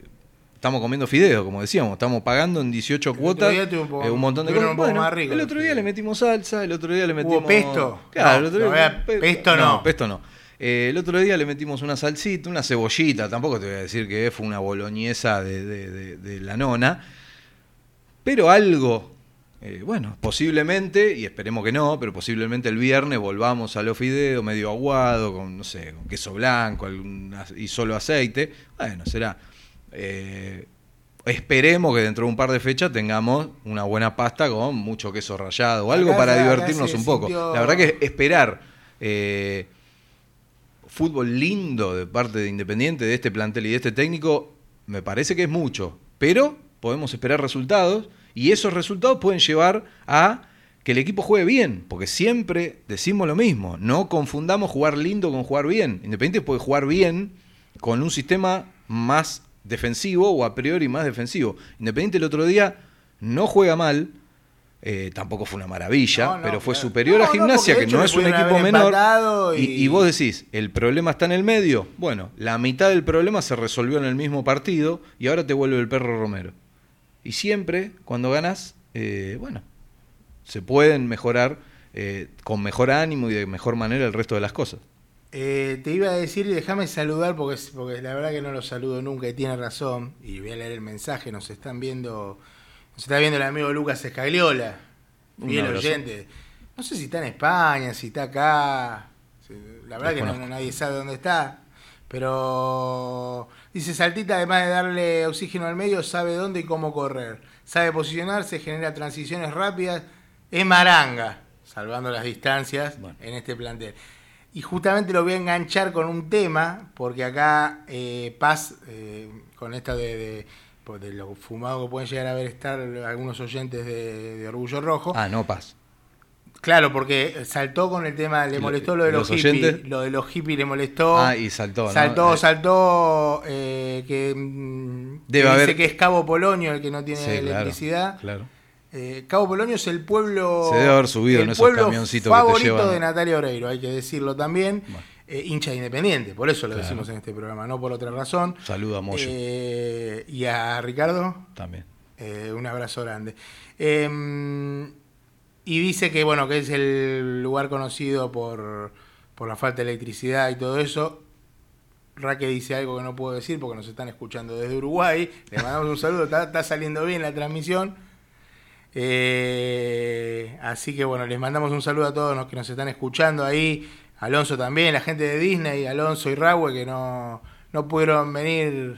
estamos comiendo fideo, como decíamos, estamos pagando en 18
otro
cuotas
un poco-
eh, un montón de cosas. Bueno,
rico
el otro día
fideos.
le metimos salsa, el otro día le metimos...
pesto?
Claro,
No,
el otro día...
pesto no.
pesto no. Eh, el otro día le metimos una salsita, una cebollita, tampoco te voy a decir que fue una boloñesa de, de- de- de la nona, pero algo, eh, bueno, posiblemente, y esperemos que no, pero posiblemente el viernes volvamos a los fideos medio aguado, con, no sé, con queso blanco algún y solo aceite. Bueno, será. Eh, esperemos que dentro de un par de fechas tengamos una buena pasta con mucho queso rallado o algo
Acá
para
acá
divertirnos un poco.
sintió-
La verdad que esperar eh, fútbol lindo de parte de Independiente, de este plantel y de este técnico, me parece que es mucho. Pero podemos esperar resultados y esos resultados pueden llevar a que el equipo juegue bien, porque siempre decimos lo mismo, no confundamos jugar lindo con jugar bien. Independiente puede jugar bien con un sistema más defensivo o a priori más defensivo. Independiente el otro día no juega mal, eh, tampoco fue una maravilla,
No, no,
pero fue
claro.
superior
No,
a Gimnasia, que no es un equipo menor.
empatado
Y,
y-
y vos decís, el problema está en el medio. Bueno, la mitad del problema se resolvió en el mismo partido y ahora te vuelve el perro Romero. Y siempre, cuando ganas, eh, bueno, se pueden mejorar eh, con mejor ánimo y de mejor manera el resto de las cosas.
Eh, te iba a decir, y déjame saludar porque, porque la verdad que no lo saludo nunca y tiene razón. Y voy a leer el mensaje, nos están viendo, nos está viendo el amigo Lucas Escagliola, fiel oyente. No sé si está en España, si está acá. La verdad que no, nadie sabe dónde está. Pero dice Saltita, además de darle oxígeno al medio, sabe dónde y cómo correr. Sabe posicionarse, genera transiciones rápidas. Es maranga, salvando las distancias
Bueno.
en este plantel. Y justamente lo voy a enganchar con un tema, porque acá eh, Paz, eh, con esta de, de, pues, de lo fumado que pueden llegar a ver estar algunos oyentes de, de Orgullo Rojo.
Ah, no, paz.
Claro, porque saltó con el tema, le
¿Y lo-
molestó lo de los,
los
hippies. Lo de los hippies le molestó.
Ah, y saltó, ¿no?
Saltó,
Eh.
saltó eh, que, mm,
Debe
que
haber-
dice que es Cabo Polonio el que no tiene
Sí, claro,
electricidad.
claro.
Eh, Cabo Polonio es el pueblo.
Se debe haber subido
el
en esos
pueblo
camioncitos que te
favorito
llevan.
de Natalia Oreiro, hay que decirlo también.
Bueno.
Eh, hincha de independiente, por eso lo
Claro.
decimos en este programa, no por otra razón.
Saluda a Moyo
Eh, y a Ricardo,
también.
eh, un abrazo grande. Eh, y dice que bueno, que es el lugar conocido por, por la falta de electricidad y todo eso. Raque dice algo que no puedo decir porque nos están escuchando desde Uruguay. Le mandamos un saludo, está, está saliendo bien la transmisión. Eh, así que bueno, les mandamos un saludo a todos los que nos están escuchando ahí. Alonso también, la gente de Disney, Alonso y Rahue que no, no pudieron venir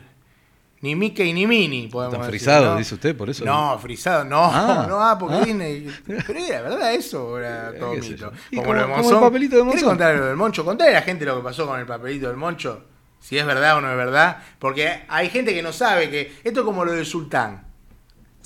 ni Mickey ni Minnie, podemos
¿Están
decir,
frisados,
¿no?
dice usted, por eso?
No, frisado, no,
Ah,
no, ah, porque
ah.
Disney. Pero era verdad eso, era todo mito. Como,
como-
lo de
como el
Monzón.
papelito de
¿Querés
Monzón?
contar lo del Moncho? Contale a la gente lo que pasó con el papelito del Moncho. Si es verdad o no es verdad. Porque hay gente que no sabe que esto es como lo del Sultán.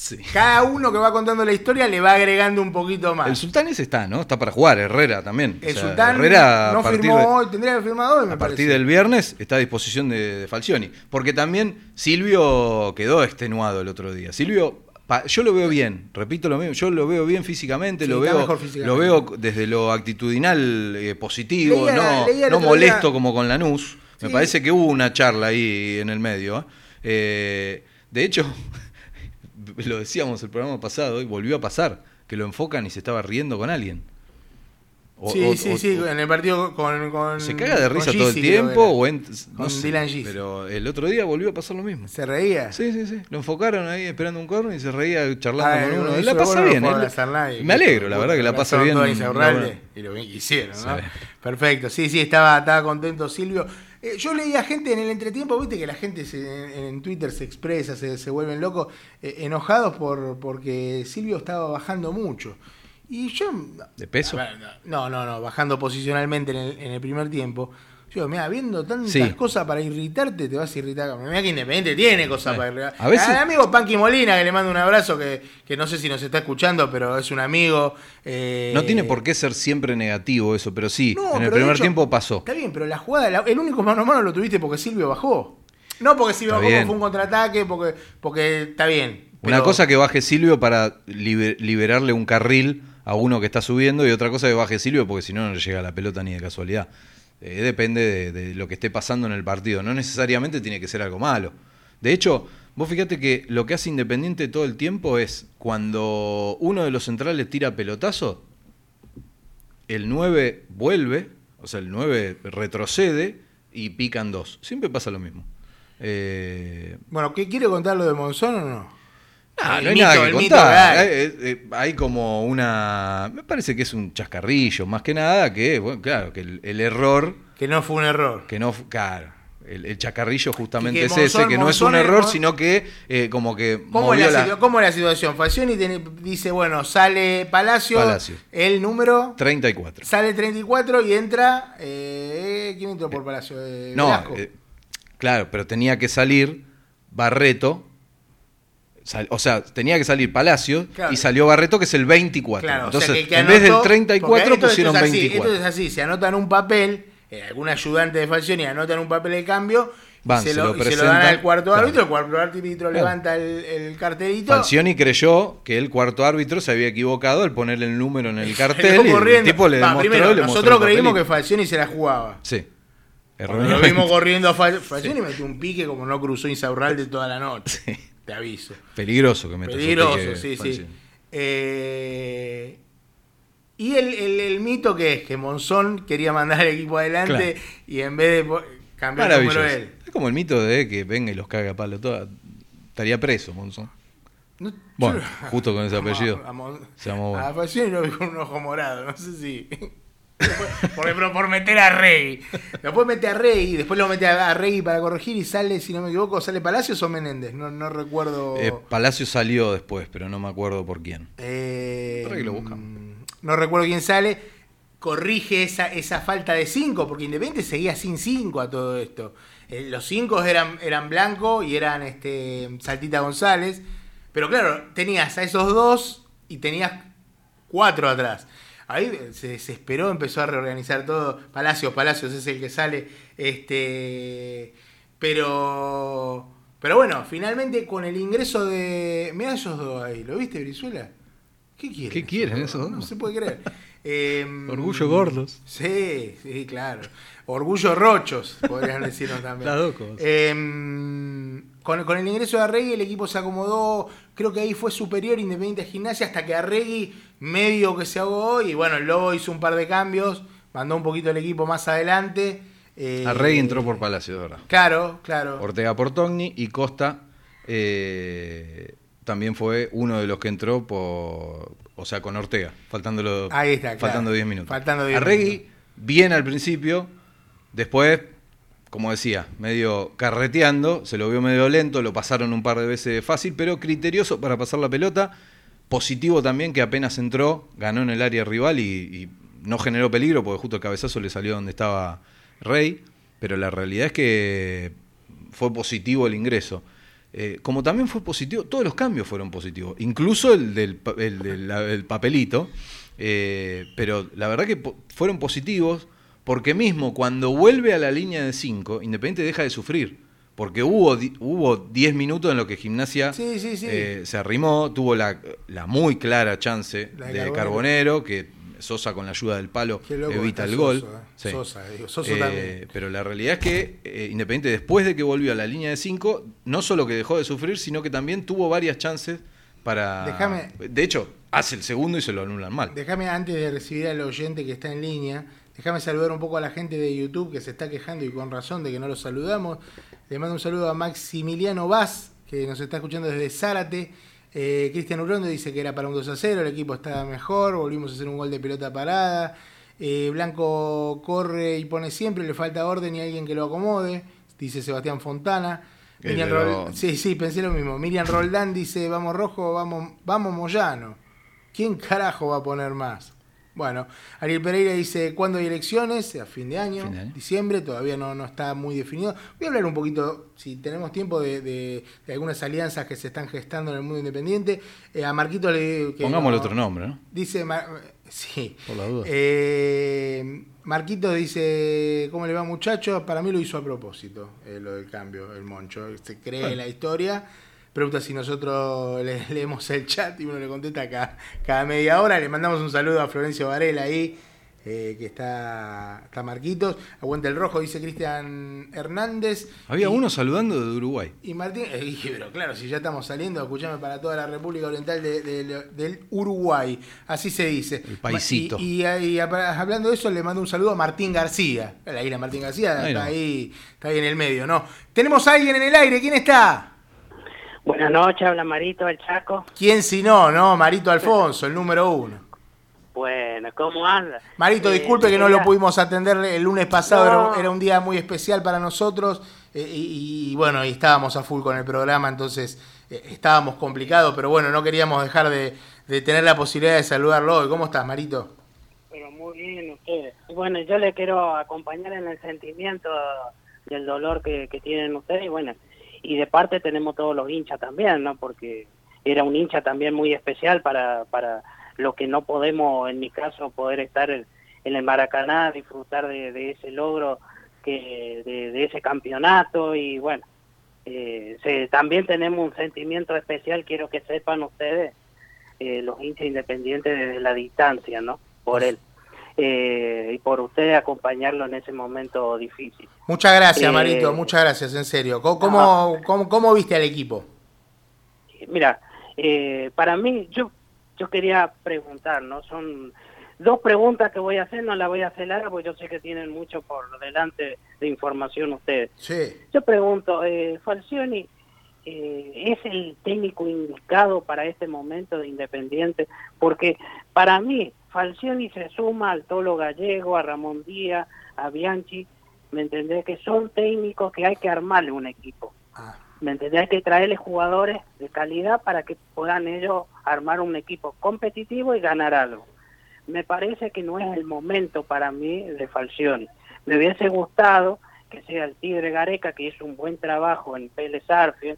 Sí.
Cada uno que va contando la historia le va agregando un poquito más.
El Sultán ese está, ¿no? Está para jugar, Herrera también. O
El
sea,
Sultán
Herrera
no firmó
de-
hoy, tendría que haber firmado hoy, me
a partir del viernes está a disposición de, de Falcioni. Porque también Silvio quedó extenuado el otro día. Silvio, pa- yo lo veo bien, repito lo mismo, yo lo veo bien físicamente,
Sí,
lo, veo,
físicamente.
lo veo desde lo actitudinal eh, positivo,
Leía-
no,
leía
no
día-
molesto como con Lanús. Me
Sí.
parece que hubo una charla ahí en el medio. ¿eh? Eh, de hecho, lo decíamos el programa pasado y volvió a pasar, que lo enfocan y se estaba riendo con alguien. O-
sí,
o-
sí,
o-
sí, en el partido con. con
se caga de risa todo el tiempo o en, no
Con
sé,
Dylan
pero el otro día volvió a pasar lo mismo.
Se reía.
Sí, sí, sí. Lo enfocaron ahí esperando un corno y se reía charlando
Ah,
con uno.
eso
La pasa
no
bien. él-
hacer nadie.
me alegro, la verdad que la pasa bien. No,
y lo bien que hicieron, ¿no? Perfecto, sí, sí, estaba, estaba contento Silvio. Eh, yo leía gente en el entretiempo, viste que la gente se- en, Twitter se expresa, se, se vuelven locos, eh, enojados por porque Silvio estaba bajando mucho. Y yo...
¿De peso?
Ver, No, no, no, bajando posicionalmente en el, en el primer tiempo. Yo, mira, viendo tantas
Sí.
cosas para irritarte, te vas a irritar. Mira que Independiente tiene cosas
Eh,
para irritar.
a veces-
Al amigo Panqui Molina, que le mando un abrazo, que, que no sé si nos está escuchando, pero es un amigo. eh,
No tiene por qué ser siempre negativo eso, pero sí,
No,
en el
pero
primer
hecho,
tiempo pasó.
Está bien, pero la jugada, la- el único mano a mano lo tuviste porque Silvio bajó. No porque Silvio
Está
bajó
bien.
fue un contraataque, porque, porque está bien.
Una cosa que baje Silvio para liber- liberarle un carril a uno que está subiendo y otra cosa que baje Silvio porque si no no le llega la pelota ni de casualidad. Eh, depende de, lo que esté pasando en el partido. No necesariamente tiene que ser algo malo. De hecho, Vos fíjate que lo que hace Independiente todo el tiempo es cuando uno de los centrales tira pelotazo, el 9 vuelve, o sea, el 9 retrocede y pican dos. Siempre pasa lo mismo. Eh,
Bueno, ¿qué quiere contar lo de Monzón o no?
Ah, no hay
mito,
nada que contar.
hay.
Eh, eh, hay como una. Me parece que es un chascarrillo, más que nada, que, bueno, claro, que el, el error,
Que no fue un error.
que no. Claro, el, el chacarrillo justamente es ese,
Monzón-
que no es un error, sino que eh, como que.
¿Cómo es, la
la-
cómo situación? Falcioni dice, bueno, sale Palacio,
Palacio.
el número,
34.
sale 34 y entra... Eh, ¿Quién entró por Palacio? Eh,
No, claro, pero tenía que salir Barreto. Sal- o sea, tenía que salir Palacio
Claro.
y salió Barreto, que es el 24.
Claro, o
Entonces,
sea, que
en vez del
anotó-
34
porque esto-
pusieron
esto es así,
24.
Esto es así, se anotan un papel, eh, algún ayudante de Falcioni anota en un papel de cambio
Van,
y se,
se
lo,
lo
y se lo dan al cuarto
claro.
árbitro, el cuarto árbitro
Claro.
levanta el, el cartelito.
Falcioni creyó que el cuarto árbitro se había equivocado al ponerle el número en el cartel y el tipo le
Va,
demostró
primero,
le
nosotros creímos que. Falcioni se la jugaba.
Sí.
Lo vimos corriendo a Fal- Falcioni metió un pique como no cruzó Insaurralde toda la noche. Te aviso.
Peligroso que un
Peligroso, sí, sí. Eh, y el, el- el mito que es que Monzón quería mandar al equipo adelante
Claro.
y en vez de cambiar el número él.
Es como el mito de que venga y los caga a palo toda. Estaría preso, Monzón.
No-
Bueno,
yo-
justo con ese
a-
apellido.
A, Mon-
Se llamó bueno.
a Falcioni lo vi con un ojo morado, no sé si. Por, por, por meter a Rey. Después mete a Rey, después lo mete a, a Rey para corregir y sale, si no me equivoco, sale Palacios o Menéndez. No, no recuerdo.
Eh, Palacio salió después, pero no me acuerdo por quién.
Eh,
Para que lo buscamos.
No recuerdo quién sale. Corrige esa, esa falta de 5, porque Independiente seguía sin 5 a todo esto. Eh, los 5 eran, eran Blanco y eran este, Saltita González. Pero claro, tenías a esos dos y tenías cuatro atrás. Ahí se desesperó, empezó a reorganizar todo. Palacios, Palacios es el que sale. Este. Pero. Pero bueno, finalmente con el ingreso de. Mirá esos dos ahí, ¿lo viste, Brizuela? ¿Qué quieren?
¿Qué quieren esos dos?
No se puede creer.
Orgullo gordos.
Sí, sí, claro. Orgullo rochos, podrían decirnos también. Em, con, con el ingreso de Arregui el equipo se acomodó, creo que ahí fue superior Independiente a Gimnasia hasta que Arregui medio que se ahogó y bueno, el Lobo hizo un par de cambios, mandó un poquito el equipo más adelante. eh,
Arrey entró por Palacio, verdad.
Claro, claro.
Ortega por Togni y Costa eh, también fue uno de los que entró por. O sea, con Ortega, faltándolo,
Ahí está, claro.
faltando 10 minutos.
Faltando 10
Arregui,
minutos.
bien al principio, después, como decía, medio carreteando, se lo vio medio lento, lo pasaron un par de veces fácil, pero criterioso para pasar la pelota. Positivo también que apenas entró, ganó en el área rival y, no generó peligro, porque justo el cabezazo le salió donde estaba Rey. Pero la realidad es que fue positivo el ingreso. Eh, como también fue positivo, todos los cambios fueron positivos, incluso el del, papelito, eh, pero la verdad que fueron positivos porque mismo cuando vuelve a la línea de 5, Independiente deja de sufrir, porque hubo di- hubo 10 minutos en los que Gimnasia
Sí, sí, sí.
eh, se arrimó, tuvo la, la muy clara chance
La de
de,
Carbonero.
Que Sosa con la ayuda del palo evita el gol.
Sosa, eh.
Sí.
Sosa, digo, Sosa
Eh,
también.
Pero la realidad es que eh, Independiente, después de que volvió a la línea de 5, no solo que dejó de sufrir, sino que también tuvo varias chances para.
Déjame-
De hecho, hace el segundo y se lo anulan mal.
Déjame, antes de recibir al oyente que está en línea, déjame saludar un poco a la gente de YouTube que se está quejando y con razón de que no los saludamos. Le mando un saludo a Maximiliano Vaz, que nos está escuchando desde Zárate. Eh, Cristian Urondo dice que era para un 2 a 0, el equipo está mejor, volvimos a hacer un gol de pelota parada. Eh, Blanco corre y pone siempre, le falta orden y alguien que lo acomode, dice Sebastián Fontana. Miriam
de
Rol-
los-
Sí, sí, pensé lo mismo. Miriam Roldán dice, vamos rojo, vamos, vamos Moyano. ¿Quién carajo va a poner más? Bueno, Ariel Pereira dice, ¿cuándo hay elecciones? A fin de año,
Fin de año.
diciembre, todavía no, no está muy definido. Voy a hablar un poquito, si tenemos tiempo, de, de- de algunas alianzas que se están gestando en el mundo independiente. Eh, a Marquito le... que
Pongámosle
no-
otro nombre, ¿no?
Dice, Mar- sí.
Por la duda.
Eh, Marquito dice, ¿cómo le va muchacho? Para mí lo hizo a propósito, eh, lo del cambio, el moncho. Se cree en la historia. Pregunta si nosotros le- leemos el chat y uno le contesta cada, cada media hora. Le mandamos un saludo a Florencio Varela ahí, eh, que está, está Marquitos. Aguanta el rojo, dice Cristian Hernández.
Había
Y-
uno saludando de Uruguay.
Y Martín, eh, dije, pero claro, si ya estamos saliendo, escuchame para toda la República Oriental de- de- del Uruguay. Así se dice.
El paisito.
Y, y hablando de eso, le mando un saludo a Martín García. La isla Martín García
Ahí
está
no.
ahí, está ahí en el medio, ¿no? Tenemos a alguien en el aire, ¿quién está?
Buenas noches, habla Marito el Chaco.
¿Quién si no, no? Marito Alfonso, el número uno.
Bueno, ¿cómo anda?
Marito,
Eh,
disculpe que no lo pudimos atender el lunes pasado,
No.
era, era un día muy especial para nosotros eh, y, y, bueno, y estábamos a full con el programa, entonces eh, estábamos complicados, pero bueno, no queríamos dejar de, de tener la posibilidad de saludarlo hoy. ¿Cómo estás, Marito?
Pero muy bien ustedes. Bueno, yo le quiero acompañar en el sentimiento del dolor que, que tienen ustedes y bueno, y de parte tenemos todos los hinchas también, ¿no? Porque era un hincha también muy especial para, para lo que no podemos, en mi caso, poder estar en, en el Maracaná, disfrutar de, de ese logro, que de, de ese campeonato y bueno, eh, se- también tenemos un sentimiento especial, quiero que sepan ustedes, eh, los hinchas independientes desde la distancia, ¿no? Por él. Eh, y por ustedes acompañarlo en ese momento difícil.
Muchas gracias,
Eh,
Marito, muchas gracias, en serio. ¿Cómo, cómo, cómo- cómo viste al equipo?
Mira, eh, para mí, yo yo quería preguntar, ¿no? Son dos preguntas que voy a hacer, no las voy a hacer largas porque yo sé que tienen mucho por delante de información ustedes.
Sí.
Yo pregunto, eh, Falcioni, eh, ¿es el técnico indicado para este momento de Independiente? Porque para mí, Falcioni se suma al Tolo Gallego, a Ramón Díaz, a Bianchi, ¿me entendés? Que son técnicos que hay que armarle un equipo.
Ah,
¿Me entendés? Hay que traerle jugadores de calidad para que puedan ellos armar un equipo competitivo y ganar algo. Me parece que no es el momento para mí de Falcioni. Me hubiese gustado que sea el Tigre Gareca, que hizo un buen trabajo en Pérez Arfield,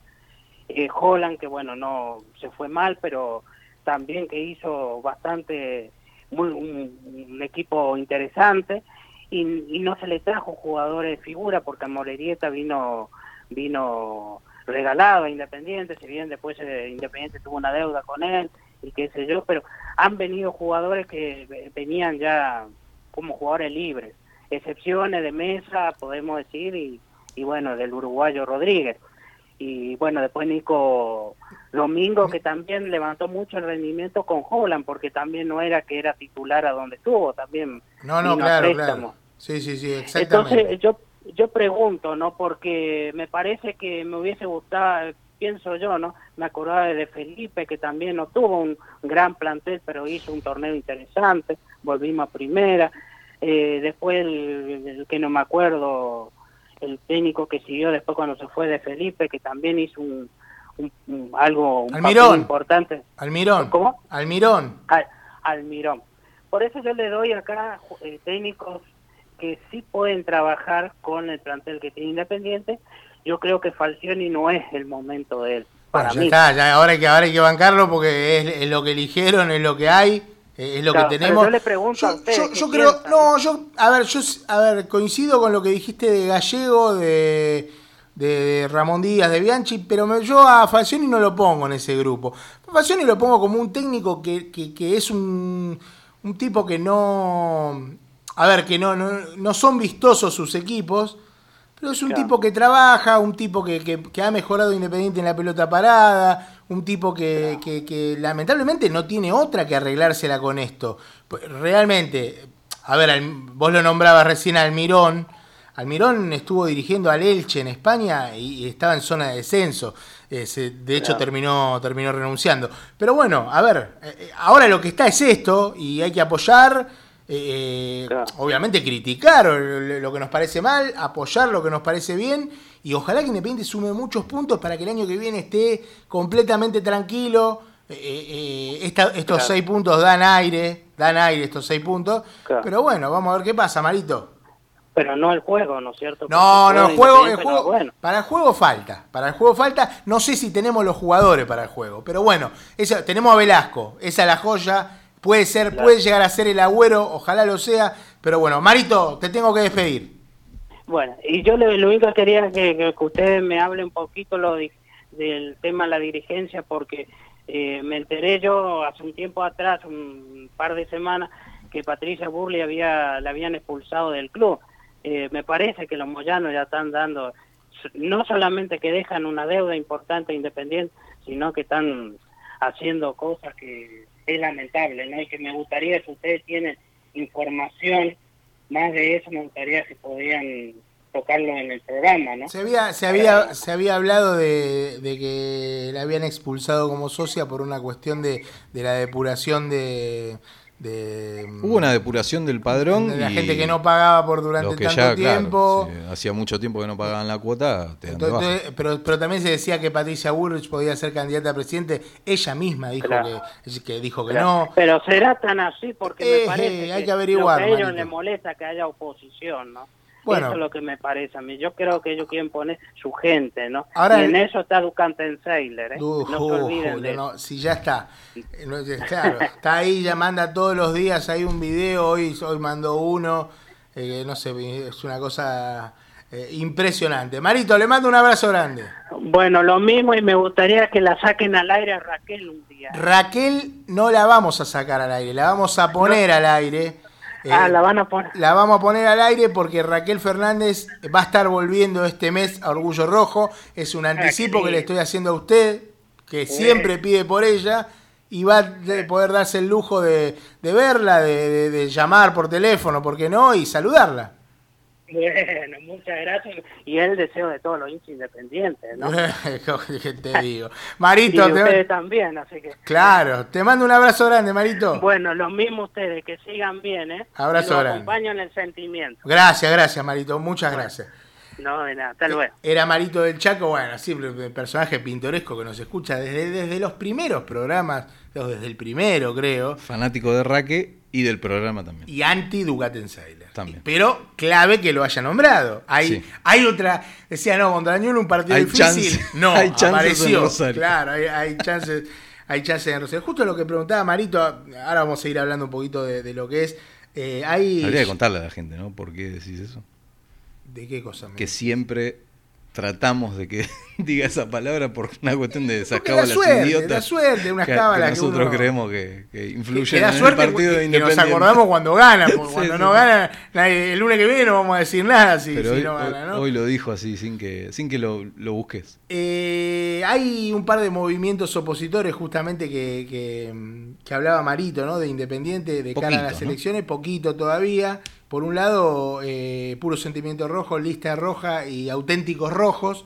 eh, Holland, que bueno, no se fue mal, pero también que hizo bastante, muy, un, equipo interesante, y, y no se le trajo jugadores de figura, porque Morerieta vino, vino regalado a Independiente, si bien después eh, Independiente tuvo una deuda con él, y qué sé yo, pero han venido jugadores que ve- venían ya como jugadores libres, excepciones de mesa, podemos decir, y, y bueno, del uruguayo Rodríguez. Y bueno, después Nico Domingo, que también levantó mucho el rendimiento con Holland, porque también no era que era titular a donde estuvo, también
No, no, claro, claro. Sí, sí, sí, exactamente.
Entonces yo yo pregunto, ¿no? Porque me parece que me hubiese gustado, pienso yo, ¿no? Me acordaba de Felipe, que también no tuvo un gran plantel, pero hizo un torneo interesante, volvimos a primera. Eh, después, el, el que no me acuerdo, el técnico que siguió después cuando se fue de Felipe, que también hizo un, un- un- algo un
Almirón.
importante.
Almirón.
¿Cómo?
Almirón.
Al, Almirón. Por eso yo le doy acá eh, técnicos que sí pueden trabajar con el plantel que tiene Independiente. Yo creo que Falcioni no es el momento de él. Para
Bueno, ya
mí.
está, ya ahora hay que, ahora hay que bancarlo porque es, es lo que eligieron, es lo que hay, eh, es lo
Claro,
que
pero
tenemos.
yo le pregunto a
Yo- creo,
piensan,
no, yo, a ver, yo, a ver, coincido con lo que dijiste de Gallego, de, de Ramón Díaz, de Bianchi, pero me- yo a Falcioni no lo pongo en ese grupo. Falcioni lo pongo como un técnico que, que, que es un, un tipo que no, a ver, que no, no, no son vistosos sus equipos, pero es un
Claro.
tipo que trabaja, un tipo que, que- que ha mejorado Independiente en la pelota parada, un tipo que, que- que lamentablemente no tiene otra que arreglársela con esto. Pues, Realmente, a ver, vos lo nombrabas recién a Almirón. Almirón estuvo dirigiendo al Elche en España y, estaba en zona de descenso. Eh, de hecho, terminó, terminó renunciando. Pero bueno, a ver, eh, eh, ahora lo que está es esto y hay que apoyar. eh, obviamente criticar lo que nos parece mal, apoyar lo que nos parece bien y ojalá que Independiente sume muchos puntos para que el año que viene esté completamente tranquilo. Eh, eh, esta- estos
Claro.
seis puntos dan aire, dan aire estos seis puntos.
Claro.
Pero bueno, vamos a ver qué pasa, Marito.
Pero no el juego, ¿no es cierto?
No,
Porque
no, el juego, el
Independiente,
juego,
no, bueno.
para el juego falta, para el juego falta, no sé si tenemos los jugadores para el juego, pero bueno, esa, tenemos a Velasco, esa es la joya, puede ser,
Claro.
puede llegar a ser el agüero, ojalá lo sea, pero bueno, Marito, te tengo que despedir.
Bueno, y yo le- lo único que quería que, ustedes me hablen un poquito lo di- del tema de la dirigencia, porque eh, me enteré yo hace un tiempo atrás, un par de semanas, que Patricia Burley había, la habían expulsado del club. Eh, me parece que los moyanos ya están dando, no solamente que dejan una deuda importante Independiente, sino que están haciendo cosas que es lamentable, ¿no? Y que me gustaría, si ustedes tienen información más de eso, me gustaría que podían tocarlo en el programa, ¿no?
Se había, se había, se había hablado de, de que la habían expulsado como socia por una cuestión de, de la depuración de, de
Hubo una depuración del padrón.
de la
y
gente que no pagaba por durante
que
tanto
ya, claro,
tiempo.
hacía mucho tiempo que no pagaban la cuota, te.
Entonces, pero, pero también se decía que Patricia Bullrich podía ser candidata a presidente. Ella misma dijo
Claro.
que, que dijo que no.
pero será tan así porque
Eh,
me parece
eh, hay
que,
que averiguar,
lo que a ellos les molesta que haya oposición, ¿no?
Bueno.
Eso es lo que me parece a mí. Yo creo que ellos quieren poner su gente, ¿no?
Ahora
y en eso está Ducantensaler, ¿eh?
Uh,
no se olviden de
no, si ya está. Eh, eh, claro, está ahí, ya manda todos los días hay un video, hoy, hoy mandó uno, eh, no sé, es una cosa eh, impresionante. Marito, le mando un abrazo grande.
Bueno, lo mismo y me gustaría que la saquen al aire a Raquel un día.
Raquel no la vamos a sacar al aire, la vamos a poner al aire. Eh,
ah, la van a poner.
La vamos a poner al aire porque Raquel Fernández va a estar volviendo este mes a Orgullo Rojo. Es un anticipo que le estoy haciendo a usted, que siempre pide por ella, y va a de- poder darse el lujo de, de verla, de, de- de llamar por teléfono, ¿por qué no? Y saludarla.
Bueno, muchas gracias. Y el deseo de todos los hinchas independientes, ¿no?
¿Qué te digo?
y
Marito,
de
te-
ustedes también, así que...
claro, te mando un abrazo grande, Marito.
Bueno, lo mismo ustedes, que sigan bien, ¿eh?
Abrazo
Y los
grande.
acompaño en el sentimiento.
Gracias, gracias, Marito, muchas gracias.
No, de nada, hasta luego.
Era Marito del Chaco, bueno, siempre un personaje pintoresco que nos escucha desde, desde los primeros programas, desde el primero creo,
Fanático de Raque y del programa también.
y anti Dugatenseiler.
También.
Pero clave que lo haya nombrado. Hay,
Sí.
hay otra, decía, no, contra Ñulo un partido
Hay
difícil.
chance-
no,
hay
apareció. Claro, hay, hay chances. Hay chances en Rosario. Justo lo que preguntaba Marito, ahora vamos a ir hablando un poquito de, de lo que es. eh, hay,
Habría que contarle a la gente, ¿no? ¿Por qué decís eso?
¿De qué cosa? me-
Que siempre tratamos de que diga esa palabra por una cuestión de esas cábalas
suerte,
idiotas.
da suerte, unas
que,
cábalas
que
que
nosotros
uno-
creemos que, que influyen en
suerte
el partido
que-
de
nos acordamos cuando gana, porque
Sí,
cuando
sí,
no gana, el lunes que viene no vamos a decir nada si,
Pero
si
hoy,
no gana, ¿no?
hoy lo dijo así, sin que, sin que lo, lo busques.
Eh, hay un par de movimientos opositores justamente que, hablaba Marito, ¿no? De Independiente de cara a las
¿no?
elecciones, poquito todavía. Por un lado, eh, Puro Sentimiento Rojo, Lista Roja y Auténticos Rojos.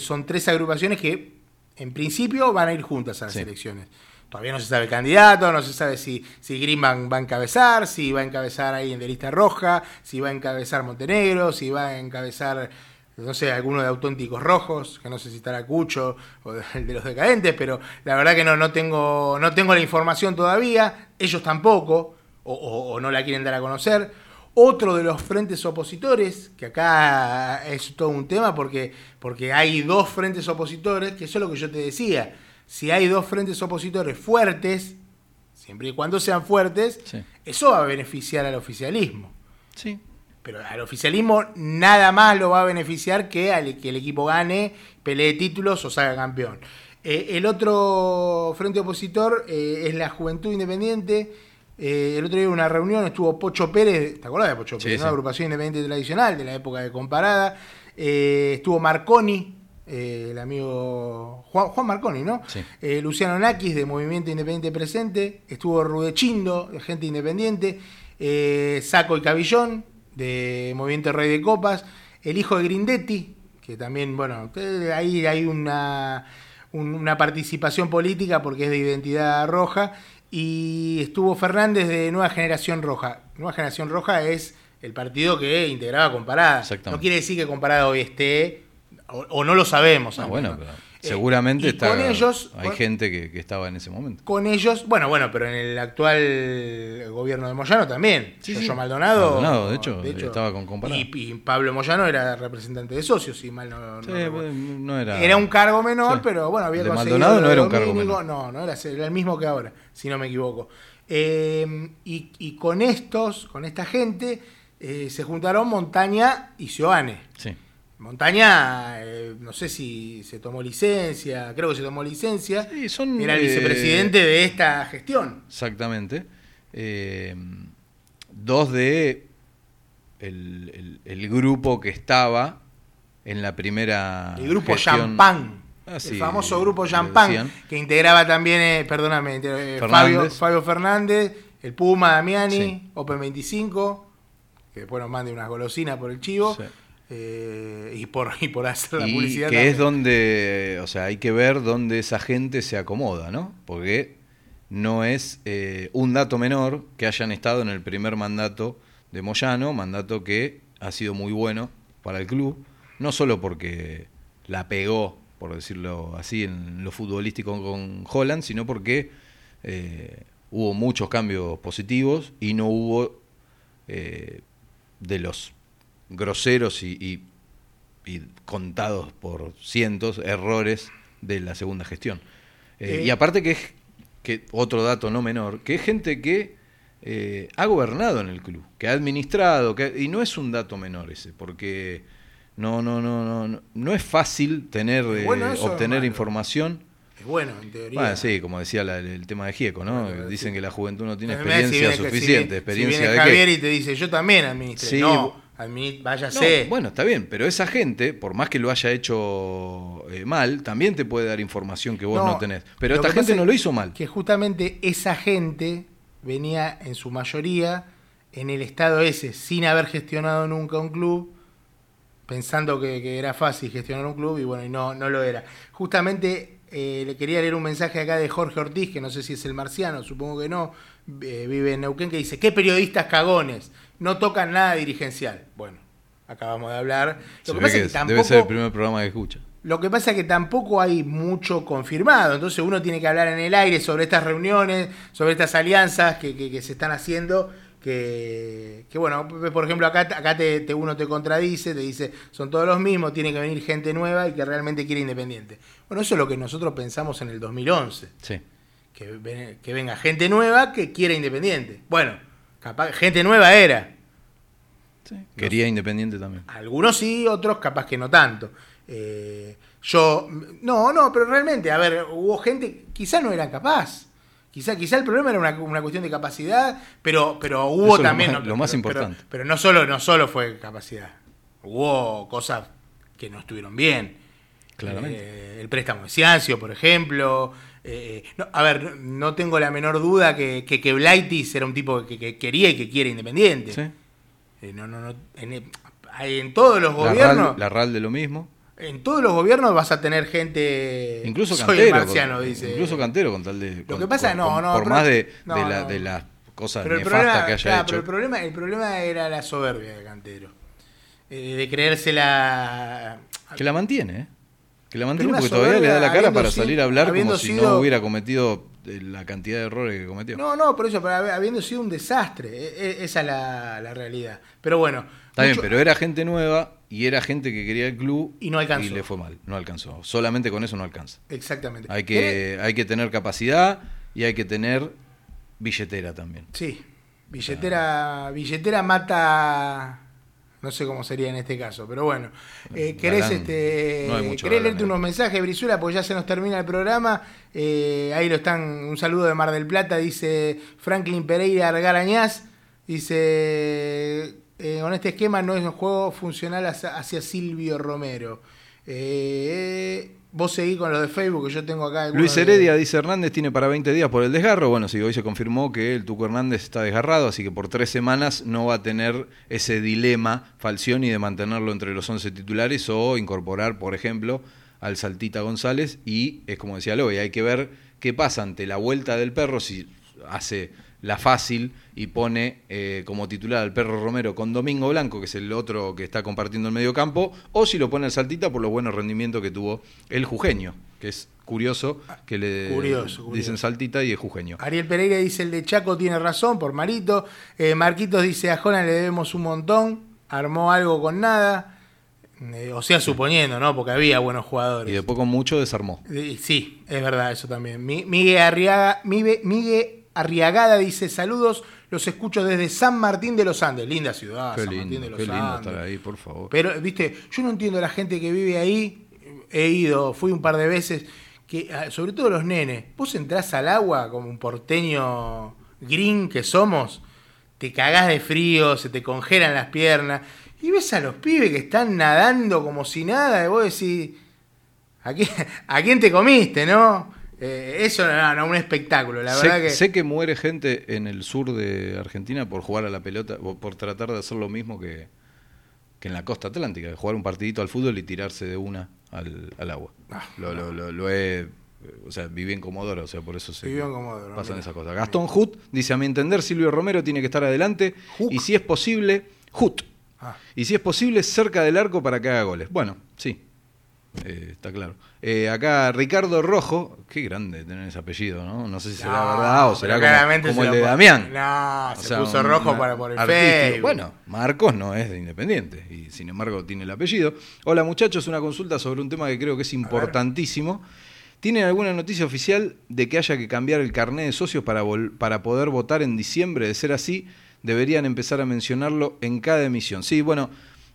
Son tres agrupaciones que en principio van a ir juntas a las
Sí.
elecciones. Todavía no se sabe el candidato, no se sabe si, si va a encabezar, si va a encabezar alguien de lista roja, si va a encabezar Montenegro, si va a encabezar, no sé, alguno de auténticos rojos, que no sé si estará Cucho o el de los decadentes, pero la verdad que no, no, tengo, no tengo la información todavía, ellos tampoco, o, o- o no la quieren dar a conocer. Otro de los frentes opositores, que acá es todo un tema porque, porque hay dos frentes opositores, que eso es lo que yo te decía. Si hay dos frentes opositores fuertes, siempre y cuando sean fuertes,
Sí.
eso va a beneficiar al oficialismo.
Sí.
Pero al oficialismo nada más lo va a beneficiar que al que el equipo gane, pelee títulos o salga campeón. Eh, el otro frente opositor eh, es la Juventud Independiente. Eh, el otro día hubo una reunión, estuvo Pocho Pérez, ¿te acuerdas de Pocho
Sí,
Pérez? no?
sí.
Agrupación Independiente Tradicional de la época de Comparada. Eh, estuvo Marconi, eh, el amigo Juan, Juan Marconi, ¿no?
Sí.
Luciano Nakis de Movimiento Independiente Presente, estuvo Rudechindo de Gente Independiente, Saco y Cabillón de Movimiento Rey de Copas, el hijo de Grindetti, que también, bueno, ahí hay una, un- una participación política porque es de identidad roja, y estuvo Fernández de Nueva Generación Roja. Nueva Generación Roja es el partido que integraba Comparada. No quiere decir que Comparada hoy esté, o, o no lo sabemos.
Ah, bueno, pero seguramente
y
está,
con ellos,
hay
con-
gente que, que estaba en ese momento.
con ellos, bueno, bueno, pero en el actual gobierno de Moyano también.
Sí, sí.
Maldonado.
Maldonado, de hecho, estaba con Comparada.
Y, y Pablo Moyano era representante de socios, si mal no, no
Sí,
recuerdo.
no era,
Era un cargo menor, pero bueno, había
de
conseguido
Maldonado no era un cargo menor.
No, no, era, era el mismo que ahora, si no me equivoco. Eh, y, y con estos, con esta gente, eh, se juntaron Montaña y Sioane.
Sí.
Montaña, eh, no sé si se tomó licencia, creo que se tomó licencia.
Sí, son,
Era el
eh,
vicepresidente de esta gestión.
Exactamente. Eh, dos de el, el- el grupo que estaba en la primera
El grupo. Champán.
Ah, sí,
el famoso grupo Champán, que integraba también, eh, perdóname,
Fernández.
Fabio, Fabio Fernández, el Puma Damiani,
Sí.
Open 25, que después nos mande unas golosinas por el chivo,
Sí.
Eh, y, por, y por hacer la
Y
publicidad.
que
también.
es donde, o sea, hay que ver dónde esa gente se acomoda, ¿no? Porque no es eh, un dato menor que hayan estado en el primer mandato de Moyano, mandato que ha sido muy bueno para el club, no solo porque la pegó, por decirlo así, en lo futbolístico con Holland, sino porque eh, hubo muchos cambios positivos y no hubo eh, de los groseros y, y- y contados por cientos errores de la segunda gestión. Eh, y aparte que es que otro dato no menor, que es gente que eh, ha gobernado en el club, que ha administrado, que, y no es un dato menor ese, porque no, no, no, no, no, no es fácil tener, eh,
bueno eso,
obtener
hermano.
información.
Es bueno, en teoría.
Bueno, sí, como decía la- el tema de Gieco, ¿no?
Bueno,
Dicen
sí.
que la juventud no tiene
Es si
experiencia
viene- si
suficiente.
viene-
¿Experiencia
si viene
de
Javier
qué?
y te dice, yo también administré.
Sí,
no, admi-
No,
váyase.
bueno, está bien, pero esa gente, por más que lo haya hecho eh, mal, también te puede dar información que vos no,
No,
tenés. Pero esta gente no lo hizo mal.
Que justamente esa gente venía en su mayoría en el estado ese, sin haber gestionado nunca un club, pensando que, que era fácil gestionar un club y bueno, y no, no lo era. Justamente eh, le quería leer un mensaje acá de Jorge Ortiz, que no sé si es el marciano, supongo que no, eh, vive en Neuquén, que dice, ¿qué periodistas cagones? No tocan nada dirigencial. Bueno, acabamos de hablar. Lo que pasa
que
es que
debe
tampoco...
ser el primer programa que escucha.
Lo que pasa es que tampoco hay mucho confirmado, entonces uno tiene que hablar en el aire sobre estas reuniones, sobre estas alianzas que, que- que se están haciendo, que, que, bueno, por ejemplo acá, acá te, te- uno te contradice, te dice son todos los mismos, tiene que venir gente nueva y que realmente quiere Independiente. Bueno, eso es lo que nosotros pensamos en el 2011,
Sí.
que, que venga gente nueva que quiera Independiente. Bueno, capaz gente nueva era,
Quería Independiente también.
algunos sí, otros capaz que no tanto. Eh, yo, no, no, pero realmente, a ver, hubo gente, quizá no eran capaz. Quizá, quizá el problema era una, una cuestión de capacidad, pero, pero hubo
Eso es lo
también.
más-
no,
lo más
pero- pero-
importante.
Pero, no, solo, no solo fue capacidad. Hubo cosas que no estuvieron bien.
Claramente.
Eh, el préstamo de Ciancio, por ejemplo. Eh, no, a ver, no tengo la menor duda que, que, que Blaitis era un tipo que, que quería y que quiere Independiente.
Sí.
Eh, no, no, no, en, en todos los
La
gobiernos.
RAL, la RAL de lo mismo.
En todos los gobiernos vas a tener gente.
Incluso
Soy
Cantero.
marciano,
con,
dice.
Incluso Cantero con tal de. con-
que pasa,
con-
no, no,
Por
pero-
más de,
no,
de, la-
no.
de las cosas
Pero el
nefastas
problema,
que haya
claro,
hecho.
pero el problema, el problema era la soberbia de Cantero. Eh, de creérsela.
Que la mantiene, ¿eh? Que la mantiene porque todavía le da la cara para salir a hablar como si
sido-
no hubiera cometido eh, la cantidad de errores que cometió.
No, no, por eso, pero habiendo sido un desastre. E- e- esa es la, la realidad. Pero bueno.
Está bien, pero era gente nueva y era gente que quería el club
Y no alcanzó.
y le fue mal, no alcanzó. Solamente con eso no alcanza.
Exactamente.
Hay
¿Querés-
que, hay que tener capacidad y hay que tener billetera también.
Sí. Billetera, billetera mata. No sé cómo sería en este caso, pero bueno. Eh, ¿Querés, este,
no
¿querés
galán
leerte unos mensajes, Brizuela? Porque ya se nos termina el programa. Eh, ahí lo están. Un saludo de Mar del Plata, dice Franklin Pereira Argarañaz. Dice. eh, con este esquema no es un juego funcional hacia, hacia Silvio Romero. Eh, vos seguís con lo de Facebook que yo tengo acá.
Luis
de-
Heredia dice Hernández tiene para 20 días por el desgarro. Bueno, sí, hoy se confirmó que el Tuco Hernández está desgarrado, así que por tres semanas no va a tener ese dilema Falcioni de mantenerlo entre los 11 titulares o incorporar, por ejemplo, al Saltita González. Y es como decía Loy, hay que ver qué pasa ante la vuelta del perro, si hace la fácil y pone eh, como titular al perro Romero con Domingo Blanco, que es el otro que está compartiendo el medio campo, o si lo pone al Saltita por los buenos rendimientos que tuvo el Jujeño, que es curioso que le
Curioso, curioso.
dicen Saltita y es Jujeño.
Ariel Pereira dice el de Chaco tiene razón por Marito. Eh, Marquitos dice a Jonan le debemos un montón. Armó algo con nada. Eh, o sea, suponiendo, ¿no? Porque había buenos
Y
jugadores.
después con mucho desarmó.
Sí, es verdad, eso también. Mi- Miguel, Arriaga, Migue- Miguel Arriagada dice saludos, los escucho desde San Martín de los Andes. Linda ciudad,
qué
San Martín de los
qué lindo
Andes.
estar ahí, por favor.
Pero, viste, yo no entiendo la gente que vive ahí. He ido, fui un par de veces. que ah, Sobre todo los nenes. Vos entrás al agua como un porteño green que somos. te cagás de frío, se te congelan las piernas. Y ves a los pibes que están nadando como si nada, y vos decís, ¿a quién, a quién te comiste, no? Eh, eso no, no, un espectáculo, la
sé,
verdad que...
sé que muere gente en el sur de Argentina por jugar a la pelota, por tratar de hacer lo mismo que, que en la costa atlántica, de jugar un partidito al fútbol y tirarse de una al, al agua.
Ah,
lo, lo, lo, lo he. O sea, viví en Comodoro, o sea, por eso se
en Comodoro,
pasan
mira.
esas cosas. Gastón Hut dice: A mi entender, Silvio Romero tiene que estar adelante. Y si es posible, Hut.
Ah.
Y si es posible, cerca del arco para que haga goles. Bueno, sí. Eh, está claro. Eh, acá Ricardo Rojo, qué grande tener ese apellido, ¿no? No sé si será verdad o será como,
se
el de Damián.
No,
O
se
sea,
puso
un-
rojo para por el. Facebook.
Bueno, Marcos no es de Independiente y sin embargo tiene el apellido. Hola muchachos, una consulta sobre un tema que creo que es importantísimo. ¿Tienen alguna noticia oficial de que haya que cambiar el carné de socios para, vol- para poder votar en diciembre? De ser así, deberían empezar a mencionarlo en cada emisión. Sí, bueno,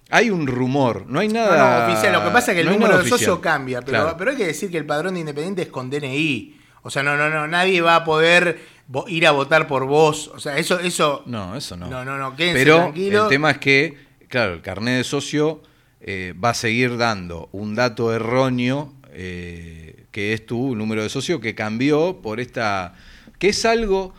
hay un rumor, no hay nada.
no, oficial. Lo que pasa es que el
no
número de socio cambia, pero,
Claro.
pero hay que decir que el padrón de Independiente es con DNI. O sea, no, no, no, nadie va a poder ir a votar por vos. O sea, eso, eso.
No, eso no.
No, no, no, quédense
Pero
tranquilos.
el tema es que, claro, el carnet de socio eh, va a seguir dando un dato erróneo, eh, que es tu número de socio, que cambió por esta. que es algo.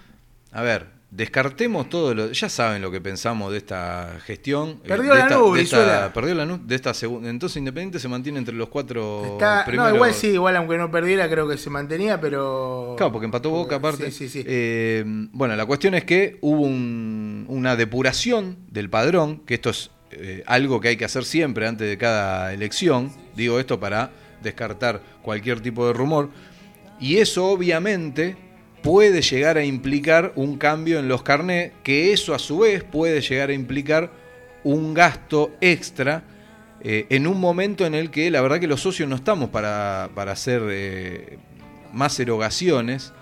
A ver, descartemos todo lo. Ya saben lo que pensamos de esta gestión. eh,
Perdió
de
la
esta-
nube,
de esta-
Brizuela.
Perdió la nube de esta segunda. Entonces Independiente se mantiene entre los cuatro
Está- no, igual sí, igual aunque no perdiera, creo que se mantenía, pero.
Claro, porque empató Boca aparte.
Sí, sí, sí.
Eh, bueno, la cuestión es que hubo un- una depuración del padrón, que esto es eh, algo que hay que hacer siempre antes de cada elección. Digo esto para descartar cualquier tipo de rumor. Y eso obviamente puede llegar a implicar un cambio en los carnés, que eso a su vez puede llegar a implicar un gasto extra eh, en un momento en el que la verdad que los socios no estamos para, para hacer eh, más erogaciones.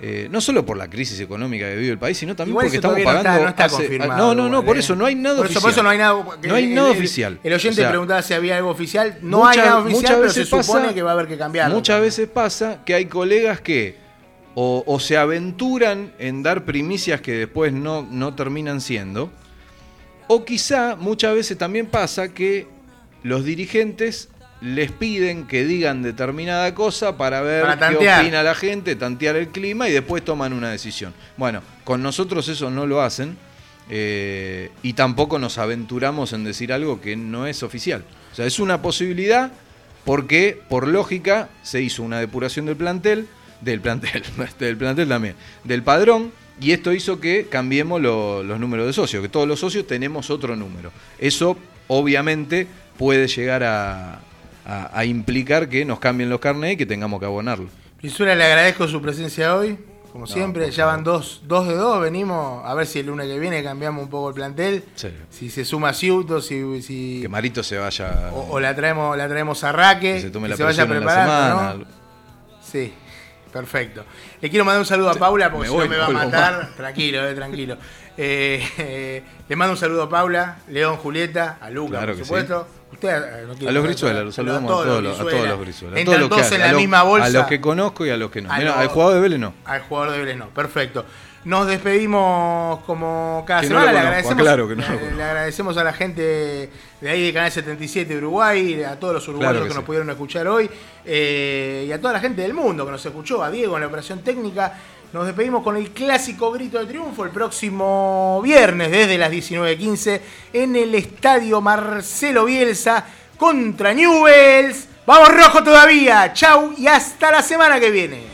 eh, no solo por la crisis económica que vive el país, sino también
Igual
porque estamos
no
pagando.
está, no está
hace-
confirmado.
no, no, por eso no hay nada
por eso,
oficial.
Por eso no hay nada.
No hay
el-
nada
el-
oficial.
El oyente
O sea,
preguntaba si había algo oficial. No
muchas-
hay nada oficial, pero se supone
pasa-
que va a haber que cambiarlo.
Muchas veces pasa que hay colegas que o, o se aventuran en dar primicias que después no, no terminan siendo, o quizá muchas veces también pasa que los dirigentes les piden que digan determinada cosa para ver
Para
qué opina la gente, tantear el clima y después toman una decisión. Bueno, con nosotros eso no lo hacen eh, y tampoco nos aventuramos en decir algo que no es oficial. O sea, es una posibilidad porque por lógica se hizo una depuración del plantel, del plantel, del plantel también, del padrón, y esto hizo que cambiemos lo- los números de socios, que todos los socios tenemos otro número. Eso obviamente puede llegar a, a- a implicar que nos cambien los carnets y que tengamos que abonarlo.
Prisura, le agradezco su presencia hoy. Como
No,
siempre, ya van dos, dos de dos. Venimos a ver si el lunes que viene cambiamos un poco el plantel.
Sí.
Si se suma Ciuto, si, si
Que Marito se vaya.
o, o la traemos la traemos a Raque,
que se tome
que
la
se vaya preparando,
semana.
¿no? Sí, perfecto. Le quiero mandar un saludo a Paula porque
me
si no me va a matar.
más.
Tranquilo, eh, tranquilo. Eh, eh, le mando un saludo a Paula, León, Julieta, a Luca,
Claro
por supuesto. Usted, eh, no
A los Brizuela, los saludamos a todos, los, a todos los Brizuela. A
Entran
todos los
todos
que-
en
a
la
los-
misma bolsa.
A los que conozco y a los que no.
A
Mira,
los-
al jugador de Vélez no.
Al jugador de Vélez no, perfecto. Nos despedimos como cada
Que
semana. le, agradecemos,
aclaro que no lo
le-
conozco.
le agradecemos a la gente de ahí de Canal 77 de Uruguay, a todos los uruguayos
Claro
que,
que
nos pudieron escuchar hoy eh, y a toda la gente del mundo que nos escuchó, a Diego en la operación técnica. Nos despedimos con el clásico grito de triunfo el próximo viernes desde las 19.15 en el estadio Marcelo Bielsa contra Newells. ¡Vamos rojo todavía! ¡Chau! Y hasta la semana que viene.